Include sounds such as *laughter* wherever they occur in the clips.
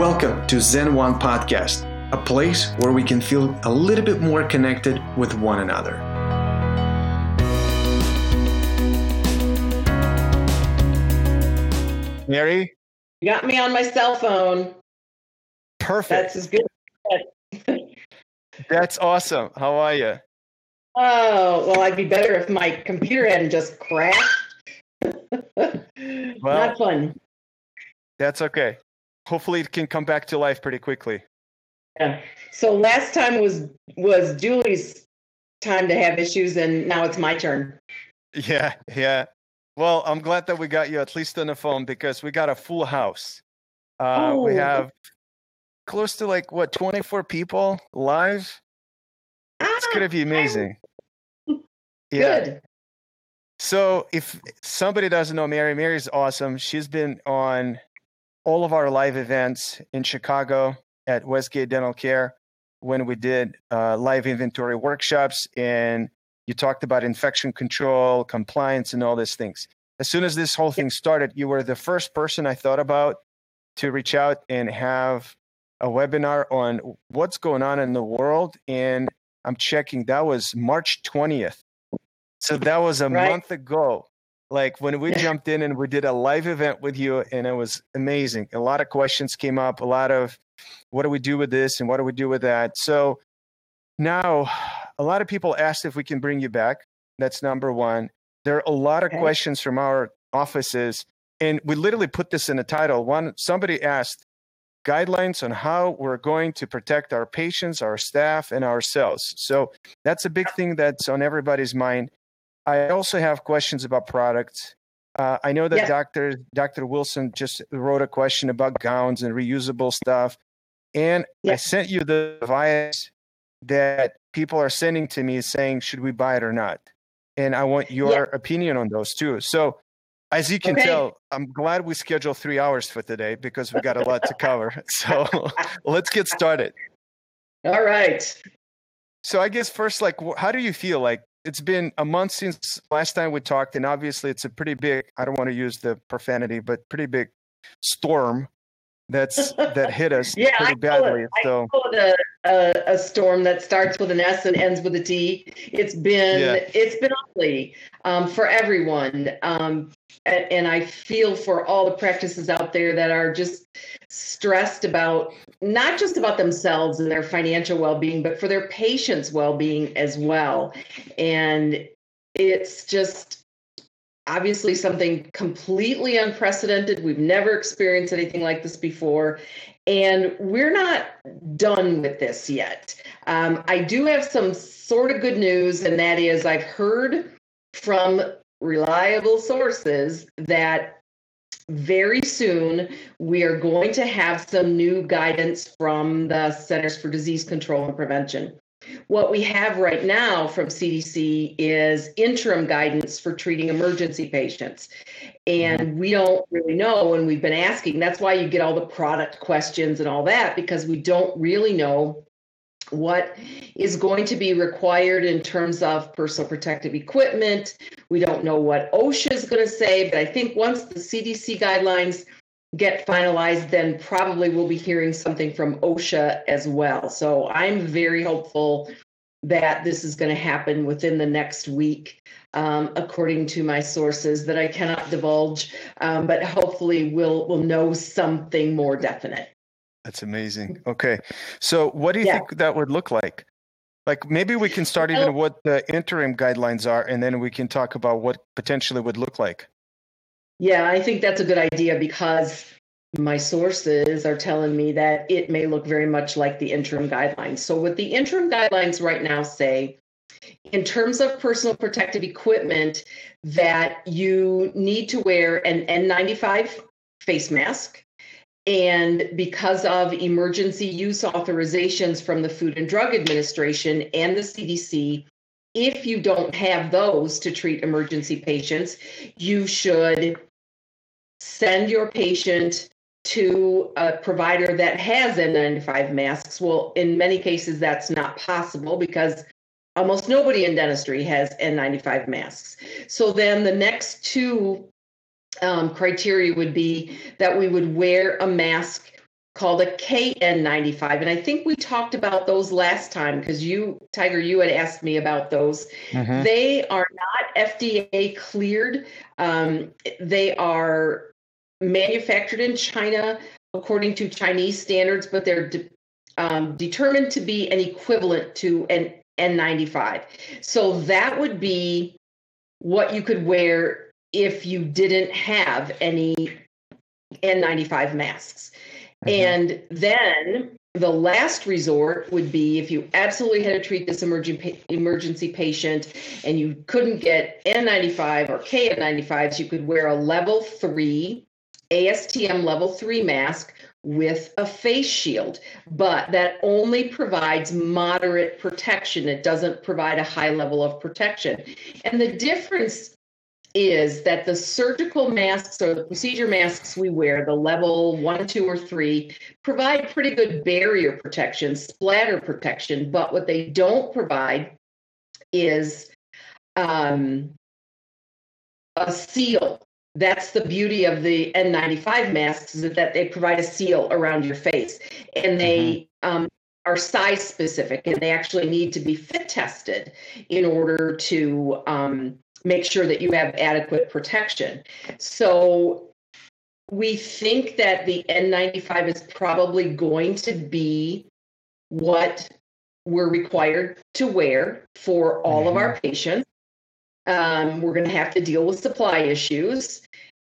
Welcome to Zen One Podcast, a place where we can feel a little bit more connected with one another. Mary? You got me on my cell phone. Perfect. That's as good. *laughs* That's awesome. How are you? Oh, well, I'd be better if my computer hadn't just crashed. *laughs* Well- Not fun. That's okay. Hopefully, it can come back to life pretty quickly. Yeah. So last time was was Julie's time to have issues, and now it's my turn. Yeah, yeah. Well, I'm glad that we got you at least on the phone because we got a full house. Uh, We Oh. have close to like what 24 people live. It's Ah, gonna be amazing. Yeah. Good. So if somebody doesn't know Mary, Mary's awesome. She's been on all of our live events in Chicago at Westgate Dental Care when we did uh, live inventory workshops and you talked about infection control, compliance, and all these things. As soon as this whole thing started, you were the first person I thought about to reach out and have a webinar on what's going on in the world. And I'm checking that was March 20th. So that was a Right. month ago. Like when we *laughs* jumped in and we did a live event with you, and it was amazing. A lot of questions came up, a lot of what do we do with this and what do we do with that. So now a lot of people asked if we can bring you back. That's number one. There are a lot of Okay. questions from our offices, and we literally put this in the title. One, somebody asked guidelines on how we're going to protect our patients, our staff, and ourselves. So that's a big thing that's on everybody's mind. I also have questions about products. Uh, I know that Yeah. Dr. Dr. Wilson just wrote a question about gowns and reusable stuff. And I sent you the device that people are sending to me saying, should we buy it or not? And I want your opinion on those too. So, as you can Okay. tell, I'm glad we scheduled three hours for today because we got a lot to cover. *laughs* So, *laughs* let's get started. All right. So I guess first, like, how do you feel? Like, it's been a month since last time we talked, and obviously, it's a pretty big. I don't want to use the profanity, but pretty big storm that's that hit us *laughs* Yeah, pretty badly. it, so it a, a, storm that starts with an S and ends with a T. It's been Yeah. it's been ugly um, for everyone, um, and, and I feel for all the practices out there that are just stressed about not just about themselves and their financial well-being, but for their patients' well-being as well. And it's just obviously something completely unprecedented. We've never experienced anything like this before. And we're not done with this yet. Um, I do have some sort of good news, and that is I've heard from reliable sources that very soon we are going to have some new guidance from the Centers for Disease Control and Prevention. What we have right now from CDC is interim guidance for treating emergency patients. And we don't really know, and we've been asking. That's why you get all the product questions and all that, because we don't really know what is going to be required in terms of personal protective equipment. We don't know what OSHA is going to say, but I think once the CDC guidelines get finalized, then probably we'll be hearing something from OSHA as well. So I'm very hopeful that this is going to happen within the next week, um, according to my sources that I cannot divulge. Um, but hopefully we'll we'll know something more definite. that's amazing. Okay, so what do you Yeah. think that would look like? Like maybe we can start even what the interim guidelines are, and then we can talk about what potentially would look like. Yeah, I think that's a good idea because my sources are telling me that it may look very much like the interim guidelines. So, what the interim guidelines right now say, in terms of personal protective equipment, that you need to wear an N95 face mask. And because of emergency use authorizations from the Food and Drug Administration and the CDC, if you don't have those to treat emergency patients, you should send your patient to a provider that has N95 masks. Well, in many cases, that's not possible because almost nobody in dentistry has N95 masks. So then the next two um, criteria would be that we would wear a mask called a KN95. And I think we talked about those last time because you, Tiger, you had asked me about those. Mm-hmm. They are not FDA cleared. Um, they are manufactured in China according to Chinese standards, but they're de- um, determined to be an equivalent to an N95. So that would be what you could wear if you didn't have any N95 masks. Mm-hmm. And then the last resort would be if you absolutely had to treat this emergency emergency patient and you couldn't get N95 or KN95s, you could wear a level three ASTM level three mask with a face shield, but that only provides moderate protection. It doesn't provide a high level of protection. And the difference is that the surgical masks or the procedure masks we wear, the level one, two, or three, provide pretty good barrier protection, splatter protection, but what they don't provide is um, a seal that's the beauty of the N95 masks is that they provide a seal around your face and they mm-hmm. um, are size specific and they actually need to be fit tested in order to um, make sure that you have adequate protection. So we think that the N95 is probably going to be what we're required to wear for all mm-hmm. of our patients. Um, we're going to have to deal with supply issues.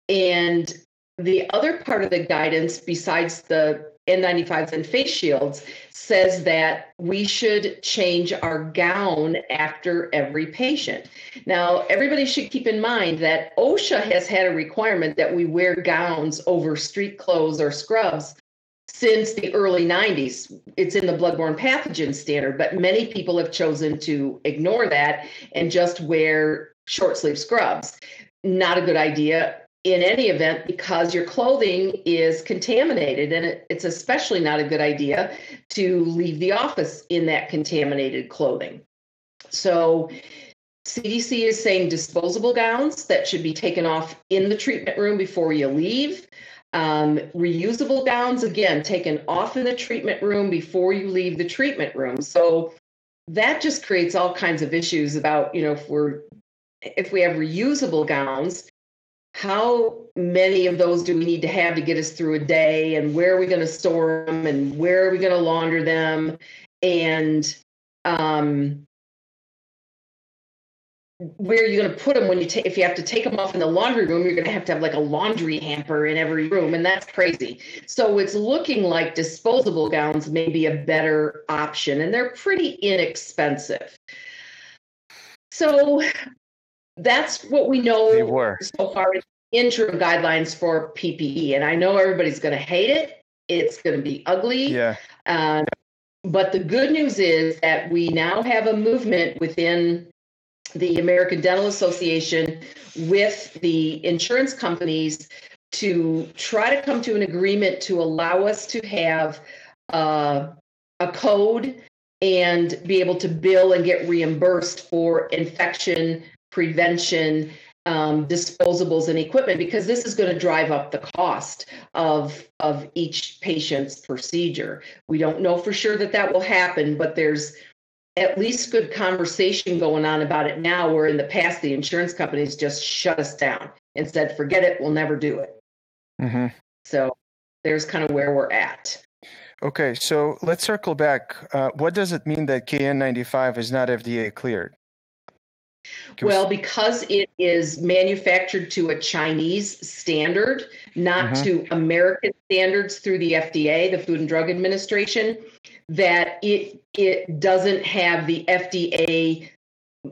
And the other part of the guidance, besides the N95s and face shields, says that we should change our gown after every patient. Now, everybody should keep in mind that OSHA has had a requirement that we wear gowns over street clothes or scrubs since the early 90s. It's in the bloodborne pathogen standard, but many people have chosen to ignore that and just wear short sleeve scrubs. Not a good idea in any event because your clothing is contaminated and it, it's especially not a good idea to leave the office in that contaminated clothing. So CDC is saying disposable gowns that should be taken off in the treatment room before you leave. Um, reusable gowns, again, taken off in the treatment room before you leave the treatment room. So that just creates all kinds of issues about, you know, if we're if we have reusable gowns, how many of those do we need to have to get us through a day? And where are we going to store them? And where are we going to launder them? And um, where are you going to put them when you take if you have to take them off in the laundry room you're going to have to have like a laundry hamper in every room and that's crazy. So it's looking like disposable gowns may be a better option and they're pretty inexpensive. So that's what we know so far interim guidelines for ppe and i know everybody's going to hate it. It's going to be ugly. Yeah. Um, but the good news is that we now have a movement within the American Dental Association with the insurance companies to try to come to an agreement to allow us to have uh, a code and be able to bill and get reimbursed for infection prevention um, disposables and equipment because this is going to drive up the cost of of each patient's procedure. We don't know for sure that that will happen, but there's at least good conversation going on about it now where in the past the insurance companies just shut us down and said forget it we'll never do it mm-hmm. so there's kind of where we're at okay so let's circle back uh, what does it mean that kn95 is not fda cleared well, because it is manufactured to a Chinese standard, not mm-hmm. to American standards through the FDA, the Food and Drug Administration, that it it doesn't have the FDA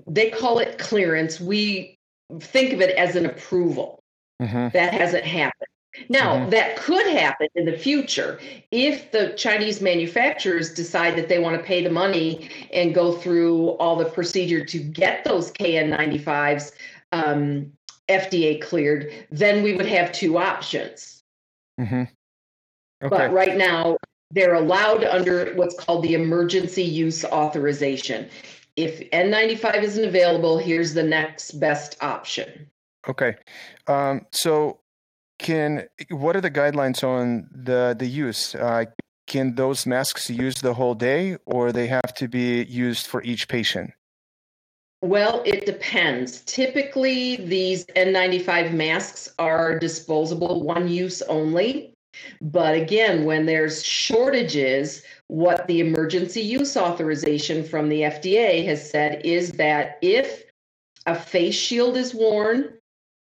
they call it clearance. We think of it as an approval. Mm-hmm. That hasn't happened. Now, mm-hmm. that could happen in the future if the Chinese manufacturers decide that they want to pay the money and go through all the procedure to get those KN95s um, FDA cleared, then we would have two options. Mm-hmm. Okay. But right now, they're allowed under what's called the emergency use authorization. If N95 isn't available, here's the next best option. Okay. Um, so can what are the guidelines on the the use? Uh, can those masks use the whole day, or they have to be used for each patient? Well, it depends. Typically, these N95 masks are disposable, one use only. But again, when there's shortages, what the emergency use authorization from the FDA has said is that if a face shield is worn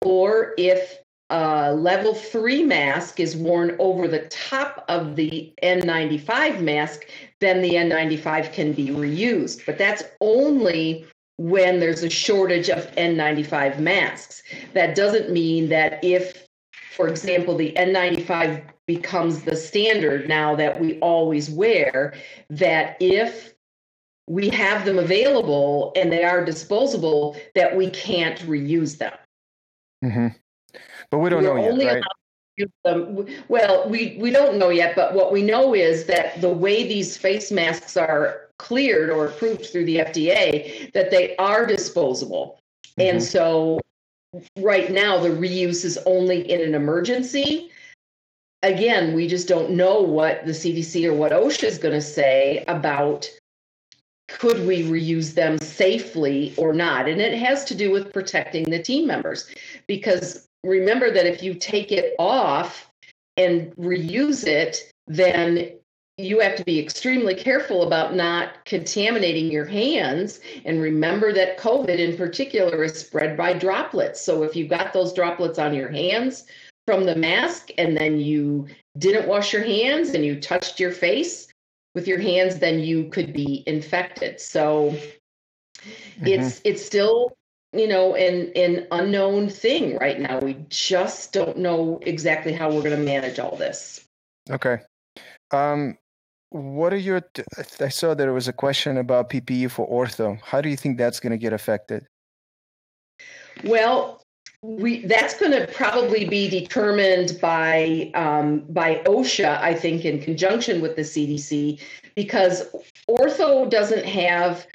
or if a level three mask is worn over the top of the N95 mask, then the N95 can be reused. But that's only when there's a shortage of N95 masks. That doesn't mean that if, for example, the N95 becomes the standard now that we always wear, that if we have them available and they are disposable, that we can't reuse them. Mm-hmm. But we don't We're know yet, right? Them. Well, we, we don't know yet, but what we know is that the way these face masks are cleared or approved through the FDA, that they are disposable. Mm-hmm. And so right now, the reuse is only in an emergency. Again, we just don't know what the CDC or what OSHA is going to say about could we reuse them safely or not? And it has to do with protecting the team members. Because remember that if you take it off and reuse it, then you have to be extremely careful about not contaminating your hands. And remember that COVID in particular is spread by droplets. So if you've got those droplets on your hands from the mask and then you didn't wash your hands and you touched your face, with your hands, then you could be infected. So mm-hmm. it's it's still you know an an unknown thing right now. We just don't know exactly how we're going to manage all this. Okay. Um, what are your? I saw there was a question about PPE for ortho. How do you think that's going to get affected? Well, we that's going to probably be determined by um, by OSHA, I think, in conjunction with the CDC, because ortho doesn't have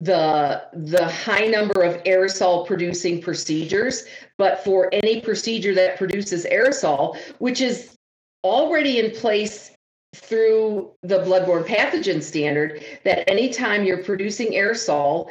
the the high number of aerosol producing procedures, but for any procedure that produces aerosol, which is already in place through the bloodborne pathogen standard, that anytime you're producing aerosol,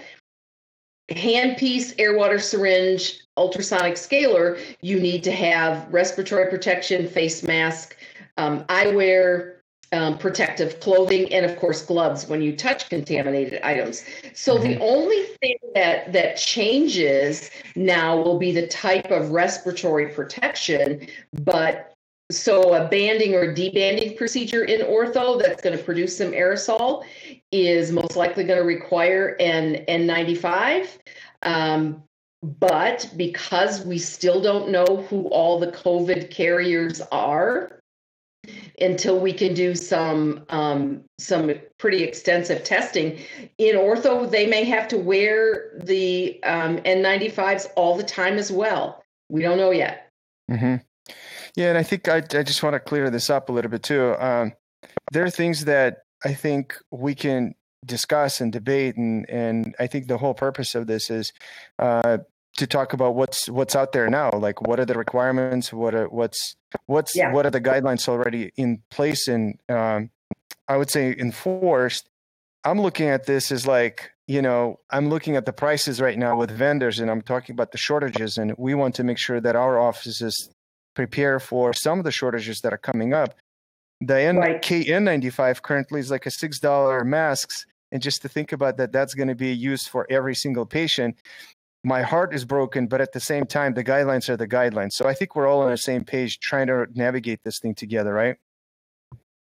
handpiece, air water syringe, ultrasonic scaler, you need to have respiratory protection, face mask, um, eyewear, um, protective clothing, and of course gloves when you touch contaminated items. So mm-hmm. the only thing that that changes now will be the type of respiratory protection, but so a banding or debanding procedure in ortho that's going to produce some aerosol is most likely going to require an N95. Um, but because we still don't know who all the COVID carriers are, until we can do some um, some pretty extensive testing in ortho, they may have to wear the um, N95s all the time as well. We don't know yet. Mm-hmm. Yeah, and I think I, I just want to clear this up a little bit too. Um, there are things that I think we can discuss and debate, and and I think the whole purpose of this is uh, to talk about what's what's out there now. Like, what are the requirements? What are what's what's yeah. what are the guidelines already in place and um, I would say enforced? I'm looking at this as like you know i'm looking at the prices right now with vendors and i'm talking about the shortages and we want to make sure that our offices prepare for some of the shortages that are coming up. The N- right. KN95 currently is like a $6 masks. And just to think about that, that's going to be used for every single patient. My heart is broken, but at the same time, the guidelines are the guidelines. So I think we're all on the same page trying to navigate this thing together, right?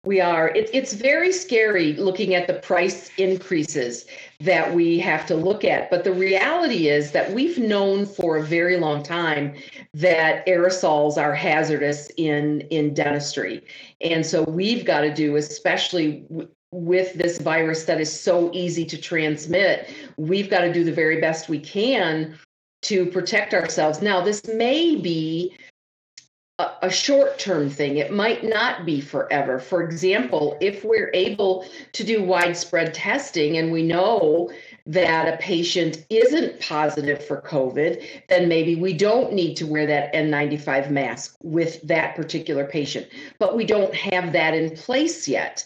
We are. It, it's very scary looking at the price increases that we have to look at. But the reality is that we've known for a very long time that aerosols are hazardous in, in dentistry. And so we've got to do, especially w- with this virus that is so easy to transmit, we've got to do the very best we can to protect ourselves. Now, this may be a, short term thing. It might not be forever. For example, if we're able to do widespread testing and we know that a patient isn't positive for COVID, then maybe we don't need to wear that N95 mask with that particular patient. But we don't have that in place yet.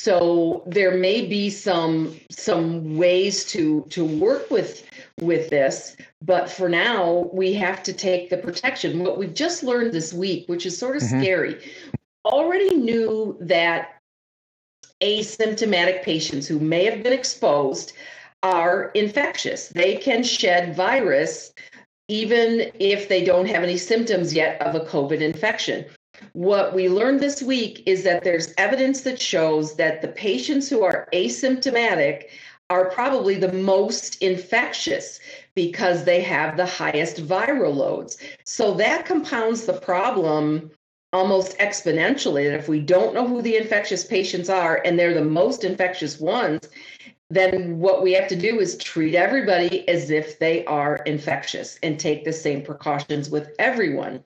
So there may be some some ways to to work with with this, but for now we have to take the protection. What we've just learned this week, which is sort of mm-hmm. scary, already knew that asymptomatic patients who may have been exposed are infectious. They can shed virus even if they don't have any symptoms yet of a COVID infection. What we learned this week is that there's evidence that shows that the patients who are asymptomatic are probably the most infectious because they have the highest viral loads. So that compounds the problem almost exponentially that if we don't know who the infectious patients are and they're the most infectious ones, then what we have to do is treat everybody as if they are infectious and take the same precautions with everyone.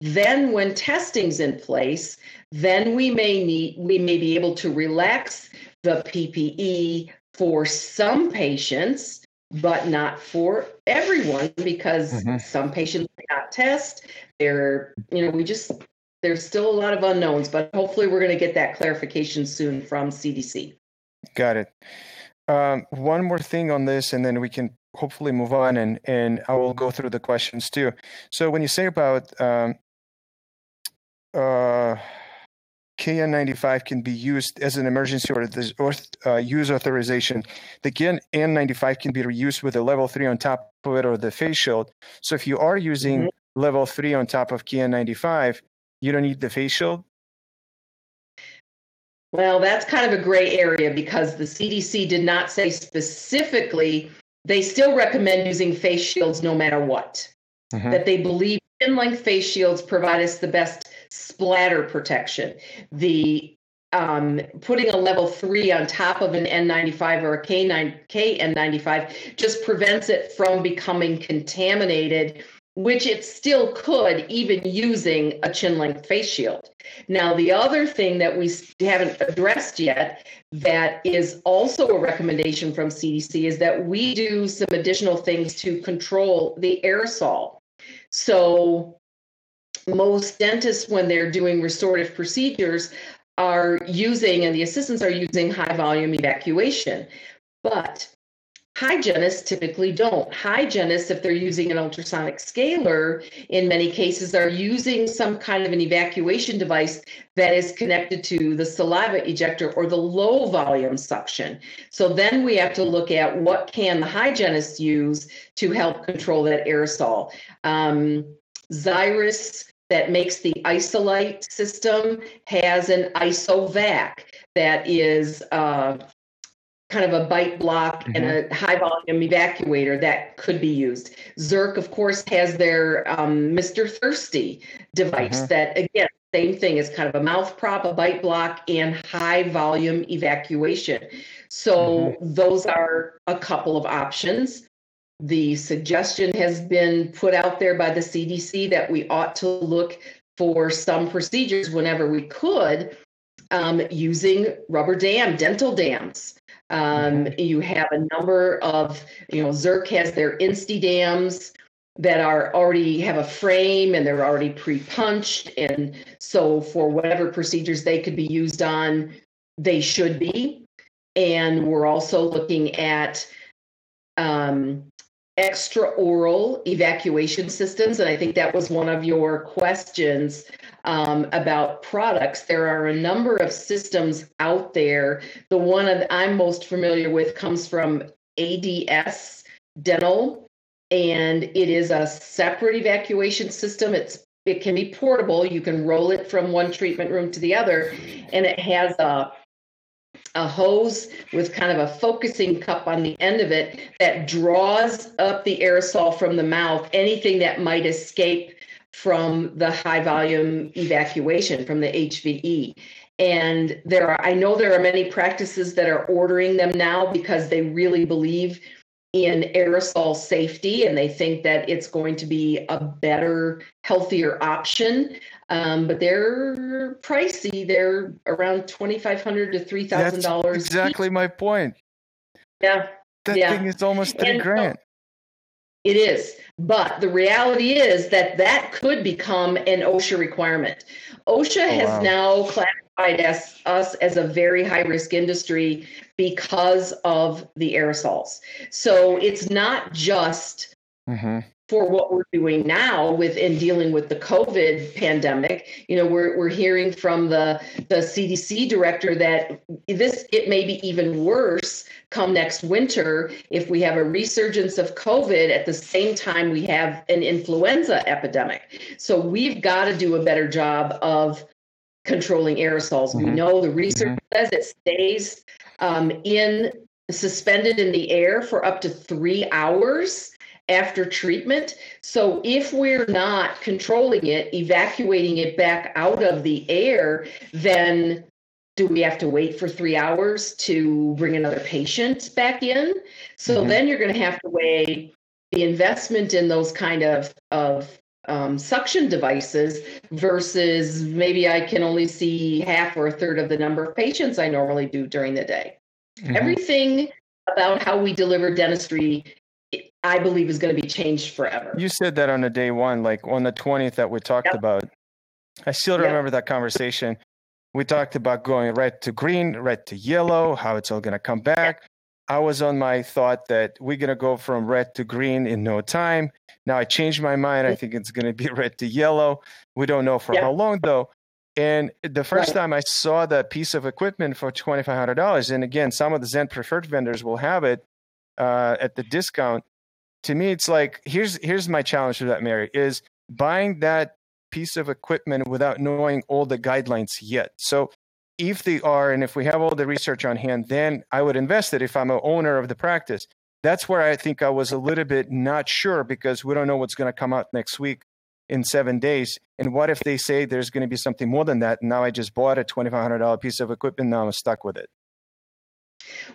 Then when testing's in place, then we may need we may be able to relax the PPE for some patients, but not for everyone because mm-hmm. some patients may not test. They're, you know, we just there's still a lot of unknowns, but hopefully we're going to get that clarification soon from CDC. Got it. Um, one more thing on this, and then we can hopefully move on, and and I will go through the questions too. So when you say about um, uh, KN95 can be used as an emergency or, or uh, use authorization. The KN95 can be reused with a level three on top of it or the face shield. So if you are using mm-hmm. level three on top of KN95, you don't need the face shield. Well, that's kind of a gray area because the CDC did not say specifically. They still recommend using face shields no matter what. Mm-hmm. That they believe chin length face shields provide us the best splatter protection. The um, putting a level three on top of an N95 or a K9, KN95 just prevents it from becoming contaminated which it still could, even using a chin length face shield. Now, the other thing that we haven't addressed yet that is also a recommendation from CDC is that we do some additional things to control the aerosol. So, most dentists, when they're doing restorative procedures, are using, and the assistants are using high volume evacuation. But Hygienists typically don't. Hygienists, if they're using an ultrasonic scaler, in many cases are using some kind of an evacuation device that is connected to the saliva ejector or the low volume suction. So then we have to look at what can the hygienist use to help control that aerosol. Um, Zyris that makes the Isolite system has an ISOVAC that is uh, kind of a bite block mm-hmm. and a high volume evacuator that could be used. Zirc, of course, has their um, Mr. Thirsty device mm-hmm. that, again, same thing is kind of a mouth prop, a bite block, and high volume evacuation. So mm-hmm. those are a couple of options. The suggestion has been put out there by the CDC that we ought to look for some procedures whenever we could um, using rubber dam, dental dams. Um, you have a number of, you know, Zirc has their Insti dams that are already have a frame and they're already pre-punched. And so for whatever procedures they could be used on, they should be. And we're also looking at um, extra oral evacuation systems. And I think that was one of your questions um, about products. There are a number of systems out there. The one that I'm most familiar with comes from ADS Dental, and it is a separate evacuation system. It's it can be portable. You can roll it from one treatment room to the other, and it has a a hose with kind of a focusing cup on the end of it that draws up the aerosol from the mouth, anything that might escape from the high volume evacuation from the HVE. And there are, I know there are many practices that are ordering them now because they really believe in aerosol safety and they think that it's going to be a better, healthier option. um, but they're pricey. They're around twenty five hundred to three thousand dollars. Exactly my point. Yeah, that yeah. thing is almost three And so- grand. It is, but the reality is that that could become an OSHA requirement. OSHA Oh, has wow. now classified as, us as a very high risk industry because of the aerosols. So it's not just hmm for what we're doing now with in dealing with the COVID pandemic. You know, we're we're hearing from the the CDC director that this it may be even worse come next winter if we have a resurgence of COVID at the same time we have an influenza epidemic. So we've got to do a better job of controlling aerosols. We Mhm. know the research says it stays um, in suspended in the air for up to three hours after treatment. So if we're not controlling it, evacuating it back out of the air, then do we have to wait for three hours to bring another patient back in? So Mhm. then you're going to have to weigh the investment in those kind of of um, suction devices versus maybe I can only see half or a third of the number of patients I normally do during the day. Mhm. Everything about how we deliver dentistry, I believe, is going to be changed forever. You said that on the day one, like on the 20th that we talked Yep. about. I still Yep. remember that conversation. We talked about going red to green, red to yellow, how it's all going to come back. I was on my thought that we're going to go from red to green in no time. Now I changed my mind. I think it's going to be *laughs* red to yellow. We don't know for Yep. how long though. And the first Right. time I saw that piece of equipment for $2,500, and again, some of the Zen preferred vendors will have it uh, at the discount to me it's like here's here's my challenge to that mary is buying that piece of equipment without knowing all the guidelines yet. So if they are and if we have all the research on hand then i would invest it if i'm an owner of the practice. That's where i think i was a little bit not sure because we don't know what's going to come out next week in seven days. And what if they say there's going to be something more than that and now i just bought a $2500 piece of equipment now i'm stuck with it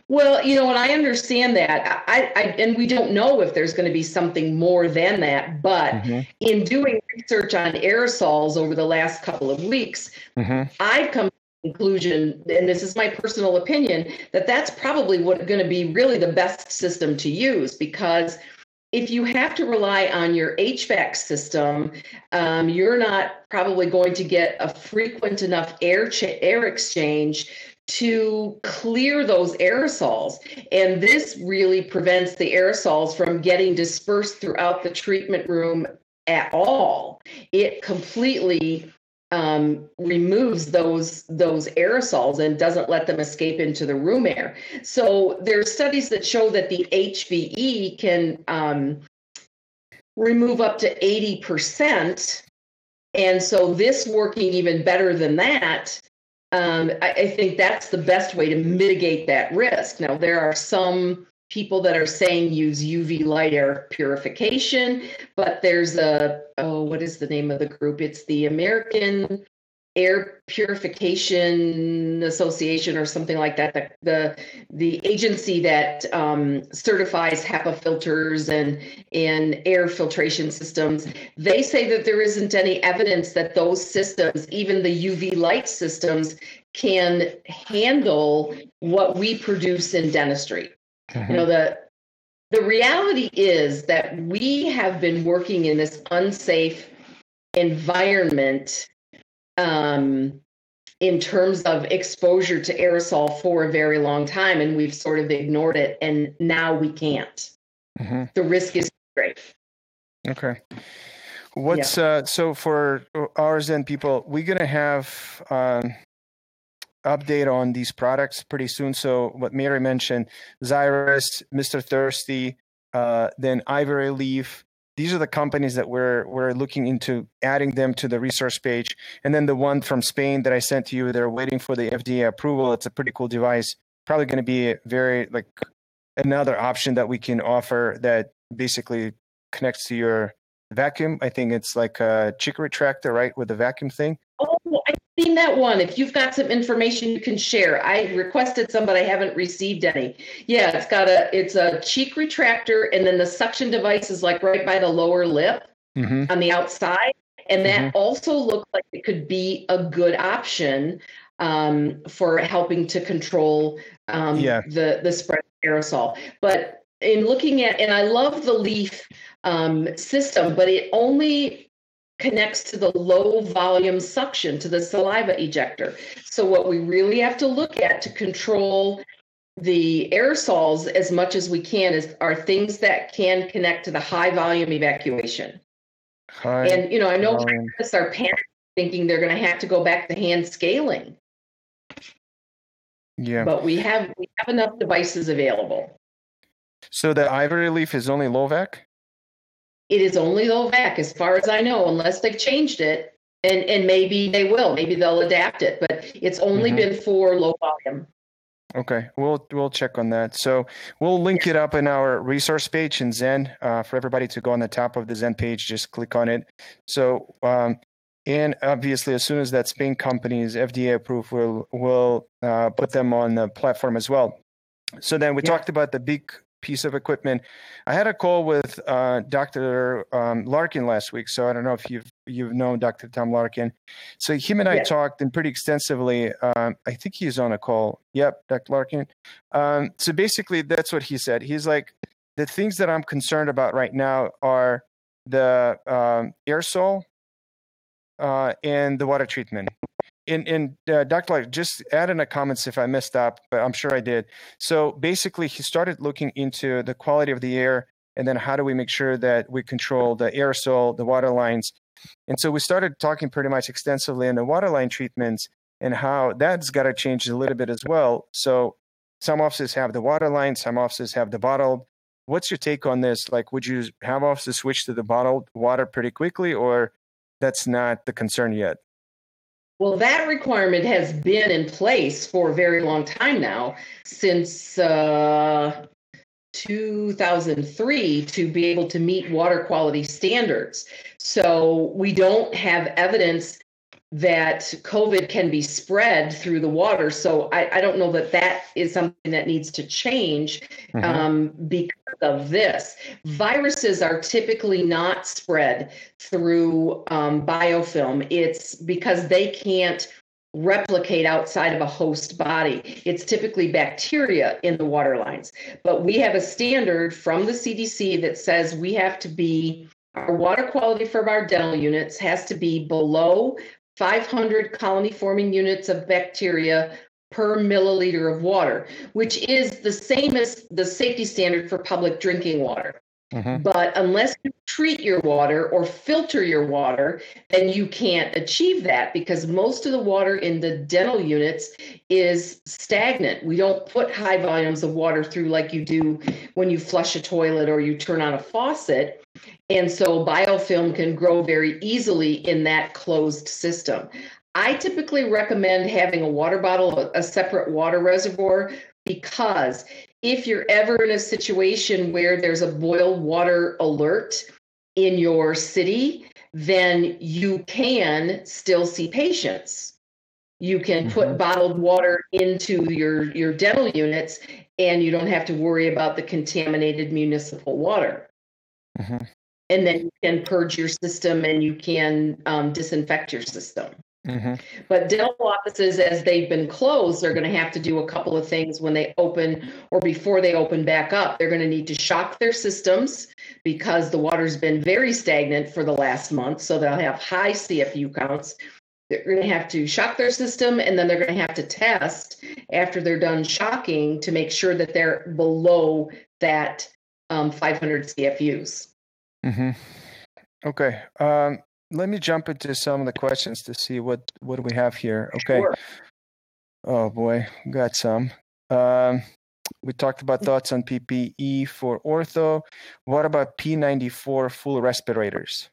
Well, you know, and I understand that. I, I and we don't know if there's going to be something more than that. But Mhm. in doing research on aerosols over the last couple of weeks, Mhm. I've come to the conclusion, and this is my personal opinion, that that's probably what going to be really the best system to use because if you have to rely on your HVAC system, um, you're not probably going to get a frequent enough air cha- air exchange to clear those aerosols. And this really prevents the aerosols from getting dispersed throughout the treatment room at all. It completely um, removes those those aerosols and doesn't let them escape into the room air. So there's studies that show that the HVE can um, remove up to 80%. And so this working even better than that, um, I, I think that's the best way to mitigate that risk. Now, there are some people that are saying use UV light air purification, but there's a, oh, what is the name of the group? It's the American Air Purification Association or something like that. The the, the agency that um, certifies HEPA filters and and air filtration systems. They say that there isn't any evidence that those systems, even the UV light systems, can handle what we produce in dentistry. You know the the reality is that we have been working in this unsafe environment um, in terms of exposure to aerosol for a very long time, and we've sort of ignored it, and now we can't. Mhm. The risk is great. Okay. What's uh so for ours and people, we're gonna have um update on these products pretty soon. So what Mary mentioned, Zyris, Mr. Thirsty, uh, then Ivory Leaf. These are the companies that we're we're looking into adding them to the resource page. And then the one from Spain that I sent to you, they're waiting for the FDA approval. It's a pretty cool device. Probably going to be very like another option that we can offer that basically connects to your vacuum. I think it's like a cheek retractor, right, with the vacuum thing. Oh, I've seen that one. If you've got some information you can share. I requested some, but I haven't received any. Yeah, it's got a it's a cheek retractor, and then the suction device is like right by the lower lip Mm-hmm. on the outside. And that mm-hmm. also looks like it could be a good option um, for helping to control um, yeah. the, the spread of aerosol. But in looking at, and I love the leaf um, system, but it only connects to the low volume suction to the saliva ejector. So what we really have to look at to control the aerosols as much as we can is are things that can connect to the high volume evacuation. High and you know, I know scientists are panicking, thinking they're going to have to go back to hand scaling. Yeah, but we have we have enough devices available. So the ivory leaf is only low vac. It is only low vac, as far as I know, unless they've changed it, and and maybe they will. Maybe they'll adapt it, but it's only mm-hmm. been for low volume. Okay, we'll we'll check on that. So we'll link it up in our resource page in Zen uh, for everybody to go on the top of the Zen page. Just click on it. So um, and obviously, as soon as that Spain company is FDA approved, we'll we'll uh, put them on the platform as well. So then we yeah. talked about the big piece of equipment. I had a call with uh, Dr. Um, Larkin last week, so I don't know if you've you've known Dr. Tom Larkin. So him and I talked and pretty extensively. Um, I think he's on a call. Yep, Dr. Larkin. Um, so basically, that's what he said. He's like, the things that I'm concerned about right now are the um, aerosol uh, and the water treatment in uh, Dr. Light, just add in the comments if I messed up, but I'm sure I did. So basically, he started looking into the quality of the air, and then how do we make sure that we control the aerosol, the water lines, and so we started talking pretty much extensively on the water line treatments and how that's got to change a little bit as well. So some offices have the water line, some offices have the bottled. What's your take on this? Like, would you have offices switch to the bottled water pretty quickly, or that's not the concern yet? Well, that requirement has been in place for a very long time now, since uh, 2003, to be able to meet water quality standards. So we don't have evidence that COVID can be spread through the water. So I, I don't know that that is something that needs to change mm-hmm. um, because of this. Viruses are typically not spread through um, biofilm. It's because they can't replicate outside of a host body. It's typically bacteria in the water lines. But we have a standard from the CDC that says we have to be our water quality for our dental units has to be below 500 colony forming units of bacteria per milliliter of water, which is the same as the safety standard for public drinking water. Mm-hmm. But unless you treat your water or filter your water, then you can't achieve that because most of the water in the dental units is stagnant. We don't put high volumes of water through like you do when you flush a toilet or you turn on a faucet. And so biofilm can grow very easily in that closed system. I typically recommend having a water bottle, a separate water reservoir, because if you're ever in a situation where there's a boil water alert in your city, then you can still see patients. You can put mm-hmm. bottled water into your, your dental units and you don't have to worry about the contaminated municipal water. Mm-hmm and then you can purge your system and you can um, disinfect your system. Mm-hmm. But dental offices, as they've been closed, they're going to have to do a couple of things when they open or before they open back up. They're going to need to shock their systems because the water's been very stagnant for the last month. So they'll have high CFU counts. They're going to have to shock their system and then they're going to have to test after they're done shocking to make sure that they're below that um, 500 CFUs. Mm-hmm. Okay. Um, let me jump into some of the questions to see what what do we have here. Okay. Sure. Oh boy, got some. Um, we talked about thoughts on PPE for ortho. What about P94 full respirators?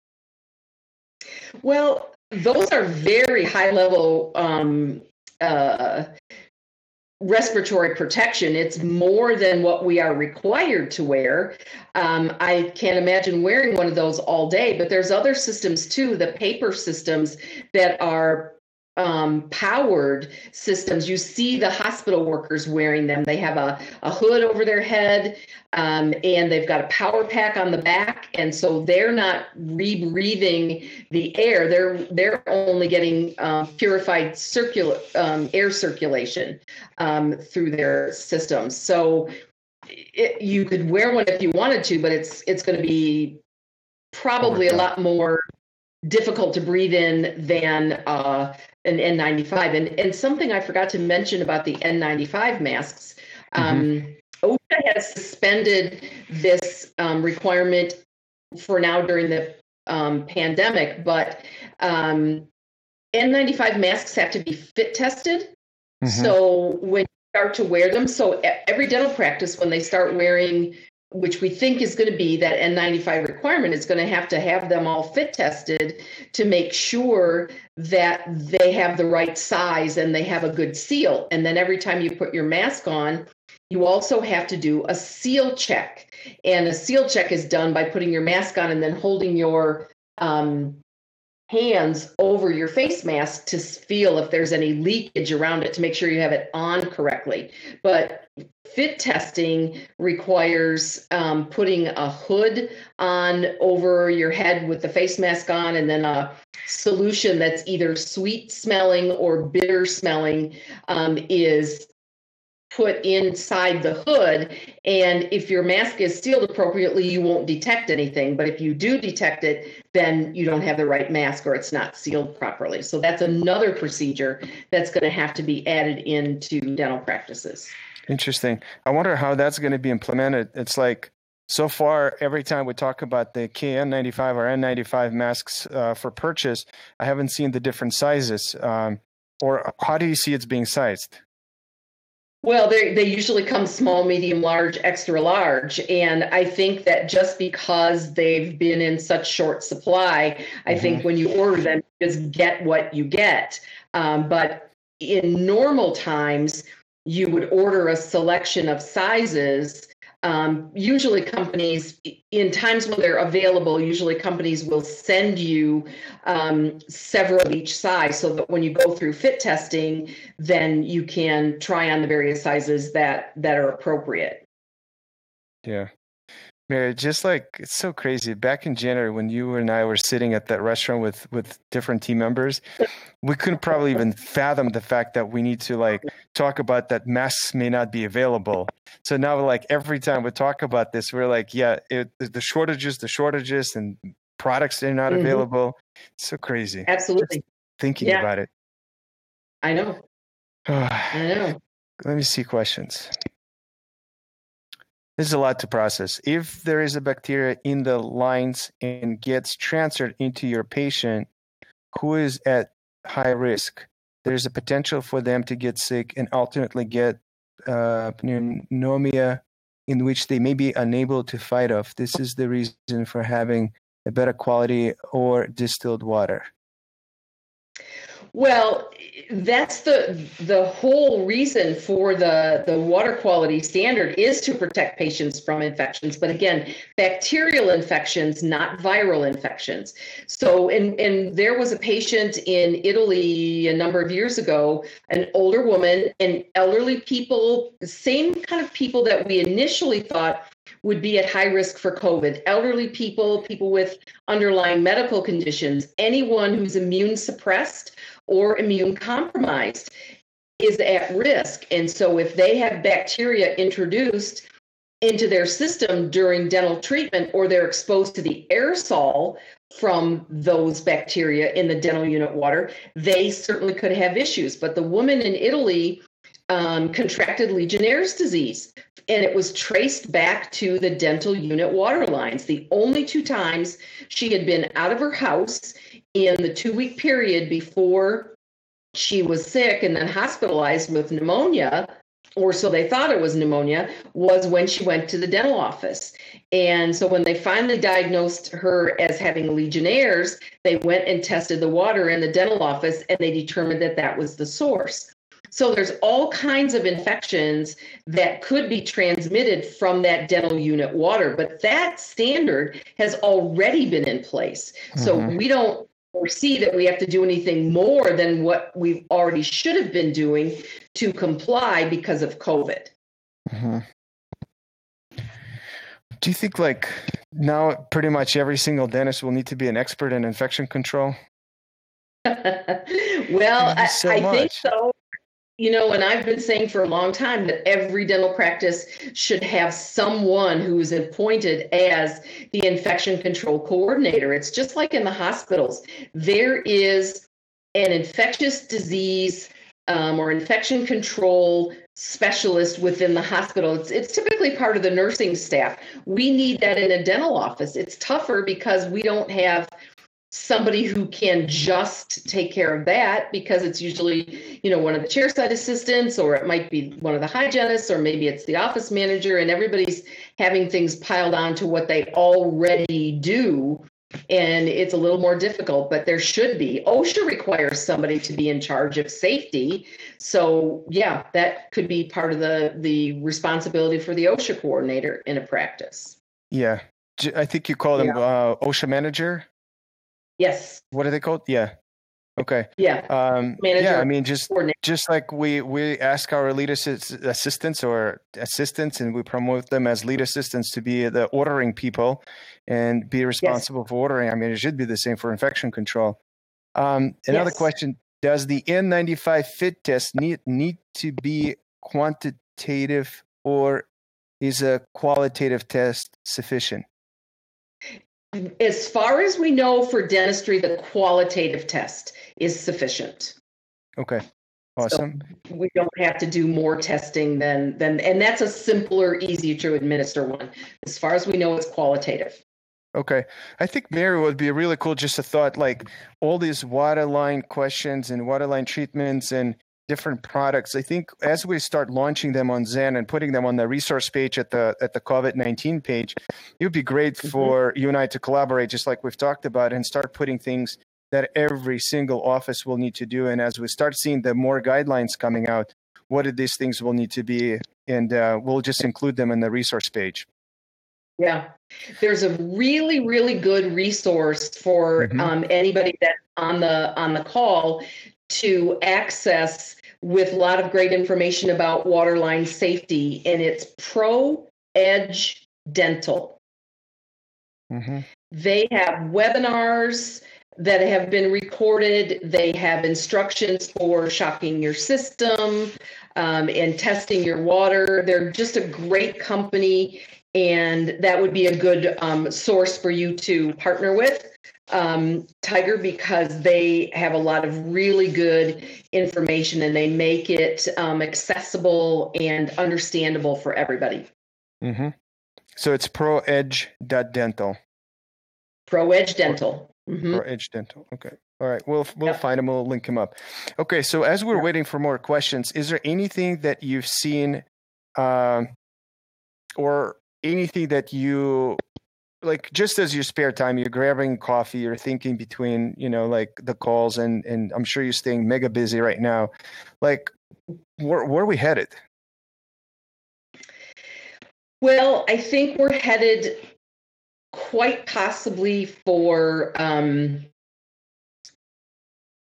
Well, those are very high level um, uh, respiratory protection. It's more than what we are required to wear. Um, I can't imagine wearing one of those all day, but there's other systems too, the PAPR systems that are um, powered systems. You see the hospital workers wearing them. They have a, a hood over their head um, and they've got a power pack on the back. And so they're not rebreathing the air. They're they're only getting uh, purified circular um, air circulation um, through their systems. So it, you could wear one if you wanted to, but it's it's going to be probably a lot more difficult to breathe in than uh, an N95. And and something I forgot to mention about the N95 masks. Um, mm-hmm. OSHA has suspended this um, requirement for now during the um, pandemic, but um, N95 masks have to be fit tested. Mm-hmm. So when you start to wear them, so every dental practice, when they start wearing which we think is going to be that N95 requirement is going to have to have them all fit tested to make sure that they have the right size and they have a good seal. And then every time you put your mask on, you also have to do a seal check. And a seal check is done by putting your mask on and then holding your um, hands over your face mask to feel if there's any leakage around it to make sure you have it on correctly. But fit testing requires um, putting a hood on over your head with the face mask on and then a solution that's either sweet smelling or bitter smelling um, is put inside the hood. And if your mask is sealed appropriately, you won't detect anything. But if you do detect it, then you don't have the right mask or it's not sealed properly. So that's another procedure that's going to have to be added into dental practices. Interesting. I wonder how that's going to be implemented. It's like so far, every time we talk about the KN95 or N95 masks uh, for purchase, I haven't seen the different sizes. Um, or how do you see it's being sized? Well, they they usually come small, medium, large, extra large, and I think that just because they've been in such short supply, I mm-hmm. think when you order them, you just get what you get. Um, but in normal times, you would order a selection of sizes um, usually companies in times when they're available usually companies will send you um, several of each size. So that when you go through fit testing then you can try on the various sizes that that are appropriate. Yeah Mary, just like it's so crazy. Back in January, when you and I were sitting at that restaurant with with different team members, we couldn't probably even fathom the fact that we need to like talk about that masks may not be available. So now, like every time we talk about this, we're like, yeah, it, the shortages, the shortages, and products are not mm-hmm. available. It's so crazy. Absolutely. Just thinking yeah. about it. I know. *sighs* I know. Let me see questions. This is a lot to process. If there is a bacteria in the lines and gets transferred into your patient who is at high risk, there's a potential for them to get sick and ultimately get uh, pneumonia in which they may be unable to fight off. This is the reason for having a better quality or distilled water. Well, that's the the whole reason for the the water quality standard is to protect patients from infections but again bacterial infections not viral infections so and and there was a patient in Italy a number of years ago an older woman and elderly people the same kind of people that we initially thought would be at high risk for COVID. Elderly people, people with underlying medical conditions, anyone who's immune suppressed or immune compromised is at risk. And so if they have bacteria introduced into their system during dental treatment or they're exposed to the aerosol from those bacteria in the dental unit water, they certainly could have issues. But the woman in Italy um, contracted Legionnaire's disease, and it was traced back to the dental unit water lines. The only two times she had been out of her house in the two week period before she was sick and then hospitalized with pneumonia or so they thought it was pneumonia, was when she went to the dental office. And so when they finally diagnosed her as having Legionnaire's, they went and tested the water in the dental office and they determined that that was the source. So there's all kinds of infections that could be transmitted from that dental unit water, but that standard has already been in place. Mm-hmm. So we don't foresee that we have to do anything more than what we already should have been doing to comply because of COVID. Mm-hmm. Do you think like now pretty much every single dentist will need to be an expert in infection control? *laughs* well, I, so I think so. You know, and I've been saying for a long time that every dental practice should have someone who is appointed as the infection control coordinator. It's just like in the hospitals. There is an infectious disease um, or infection control specialist within the hospital. It's, it's typically part of the nursing staff. We need that in a dental office. It's tougher because we don't have somebody who can just take care of that because it's usually you know one of the chairside assistants or it might be one of the hygienists or maybe it's the office manager and everybody's having things piled on to what they already do and it's a little more difficult but there should be. Osha requires somebody to be in charge of safety. So yeah that could be part of the the responsibility for the osha coordinator in a practice. Yeah. I think you call them yeah. uh, osha manager Yes. What are they called? Yeah. Okay. Yeah. Um, yeah. I mean, just just like we we ask our lead assist, assistants or assistants, and we promote them as lead assistants to be the ordering people and be responsible yes. for ordering. I mean, it should be the same for infection control. Um, another yes. question: Does the N95 fit test need need to be quantitative, or is a qualitative test sufficient? As far as we know for dentistry, the qualitative test is sufficient. Okay. Awesome. So we don't have to do more testing than than and that's a simpler, easier to administer one. As far as we know, it's qualitative. Okay. I think Mary would be really cool just a thought like all these waterline questions and waterline treatments and different products. I think as we start launching them on Zen and putting them on the resource page at the at the COVID nineteen page, it would be great mm-hmm. for you and I to collaborate, just like we've talked about, and start putting things that every single office will need to do. And as we start seeing the more guidelines coming out, what do these things will need to be, and uh, we'll just include them in the resource page. Yeah, there's a really, really good resource for mm-hmm. um, anybody that's on the on the call to access with a lot of great information about waterline safety, and it's Pro Edge Dental. Mm-hmm. They have webinars that have been recorded. They have instructions for shocking your system um, and testing your water. They're just a great company, and that would be a good um, source for you to partner with um, Tiger because they have a lot of really good information and they make it um, accessible and understandable for everybody. Mm-hmm. So it's proedge.dental. ProEdge Dental. Mm-hmm. ProEdge Dental. Okay. All right. We'll we'll yep. find him. We'll link him up. Okay. So as we're yep. waiting for more questions, is there anything that you've seen, um, or anything that you like just as your spare time you're grabbing coffee you're thinking between you know like the calls and and i'm sure you're staying mega busy right now. Like where, where are we headed? Well i think we're headed quite possibly for um,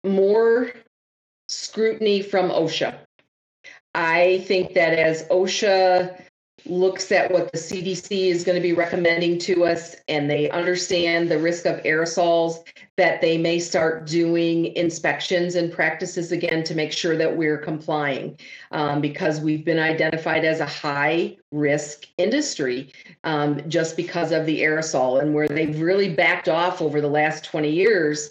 more scrutiny from osha. I think that as osha looks at what the CDC is going to be recommending to us and they understand the risk of aerosols, that they may start doing inspections and practices again to make sure that we're complying. Um, because we've been identified as a high risk industry um, just because of the aerosol and where they've really backed off over the last 20 years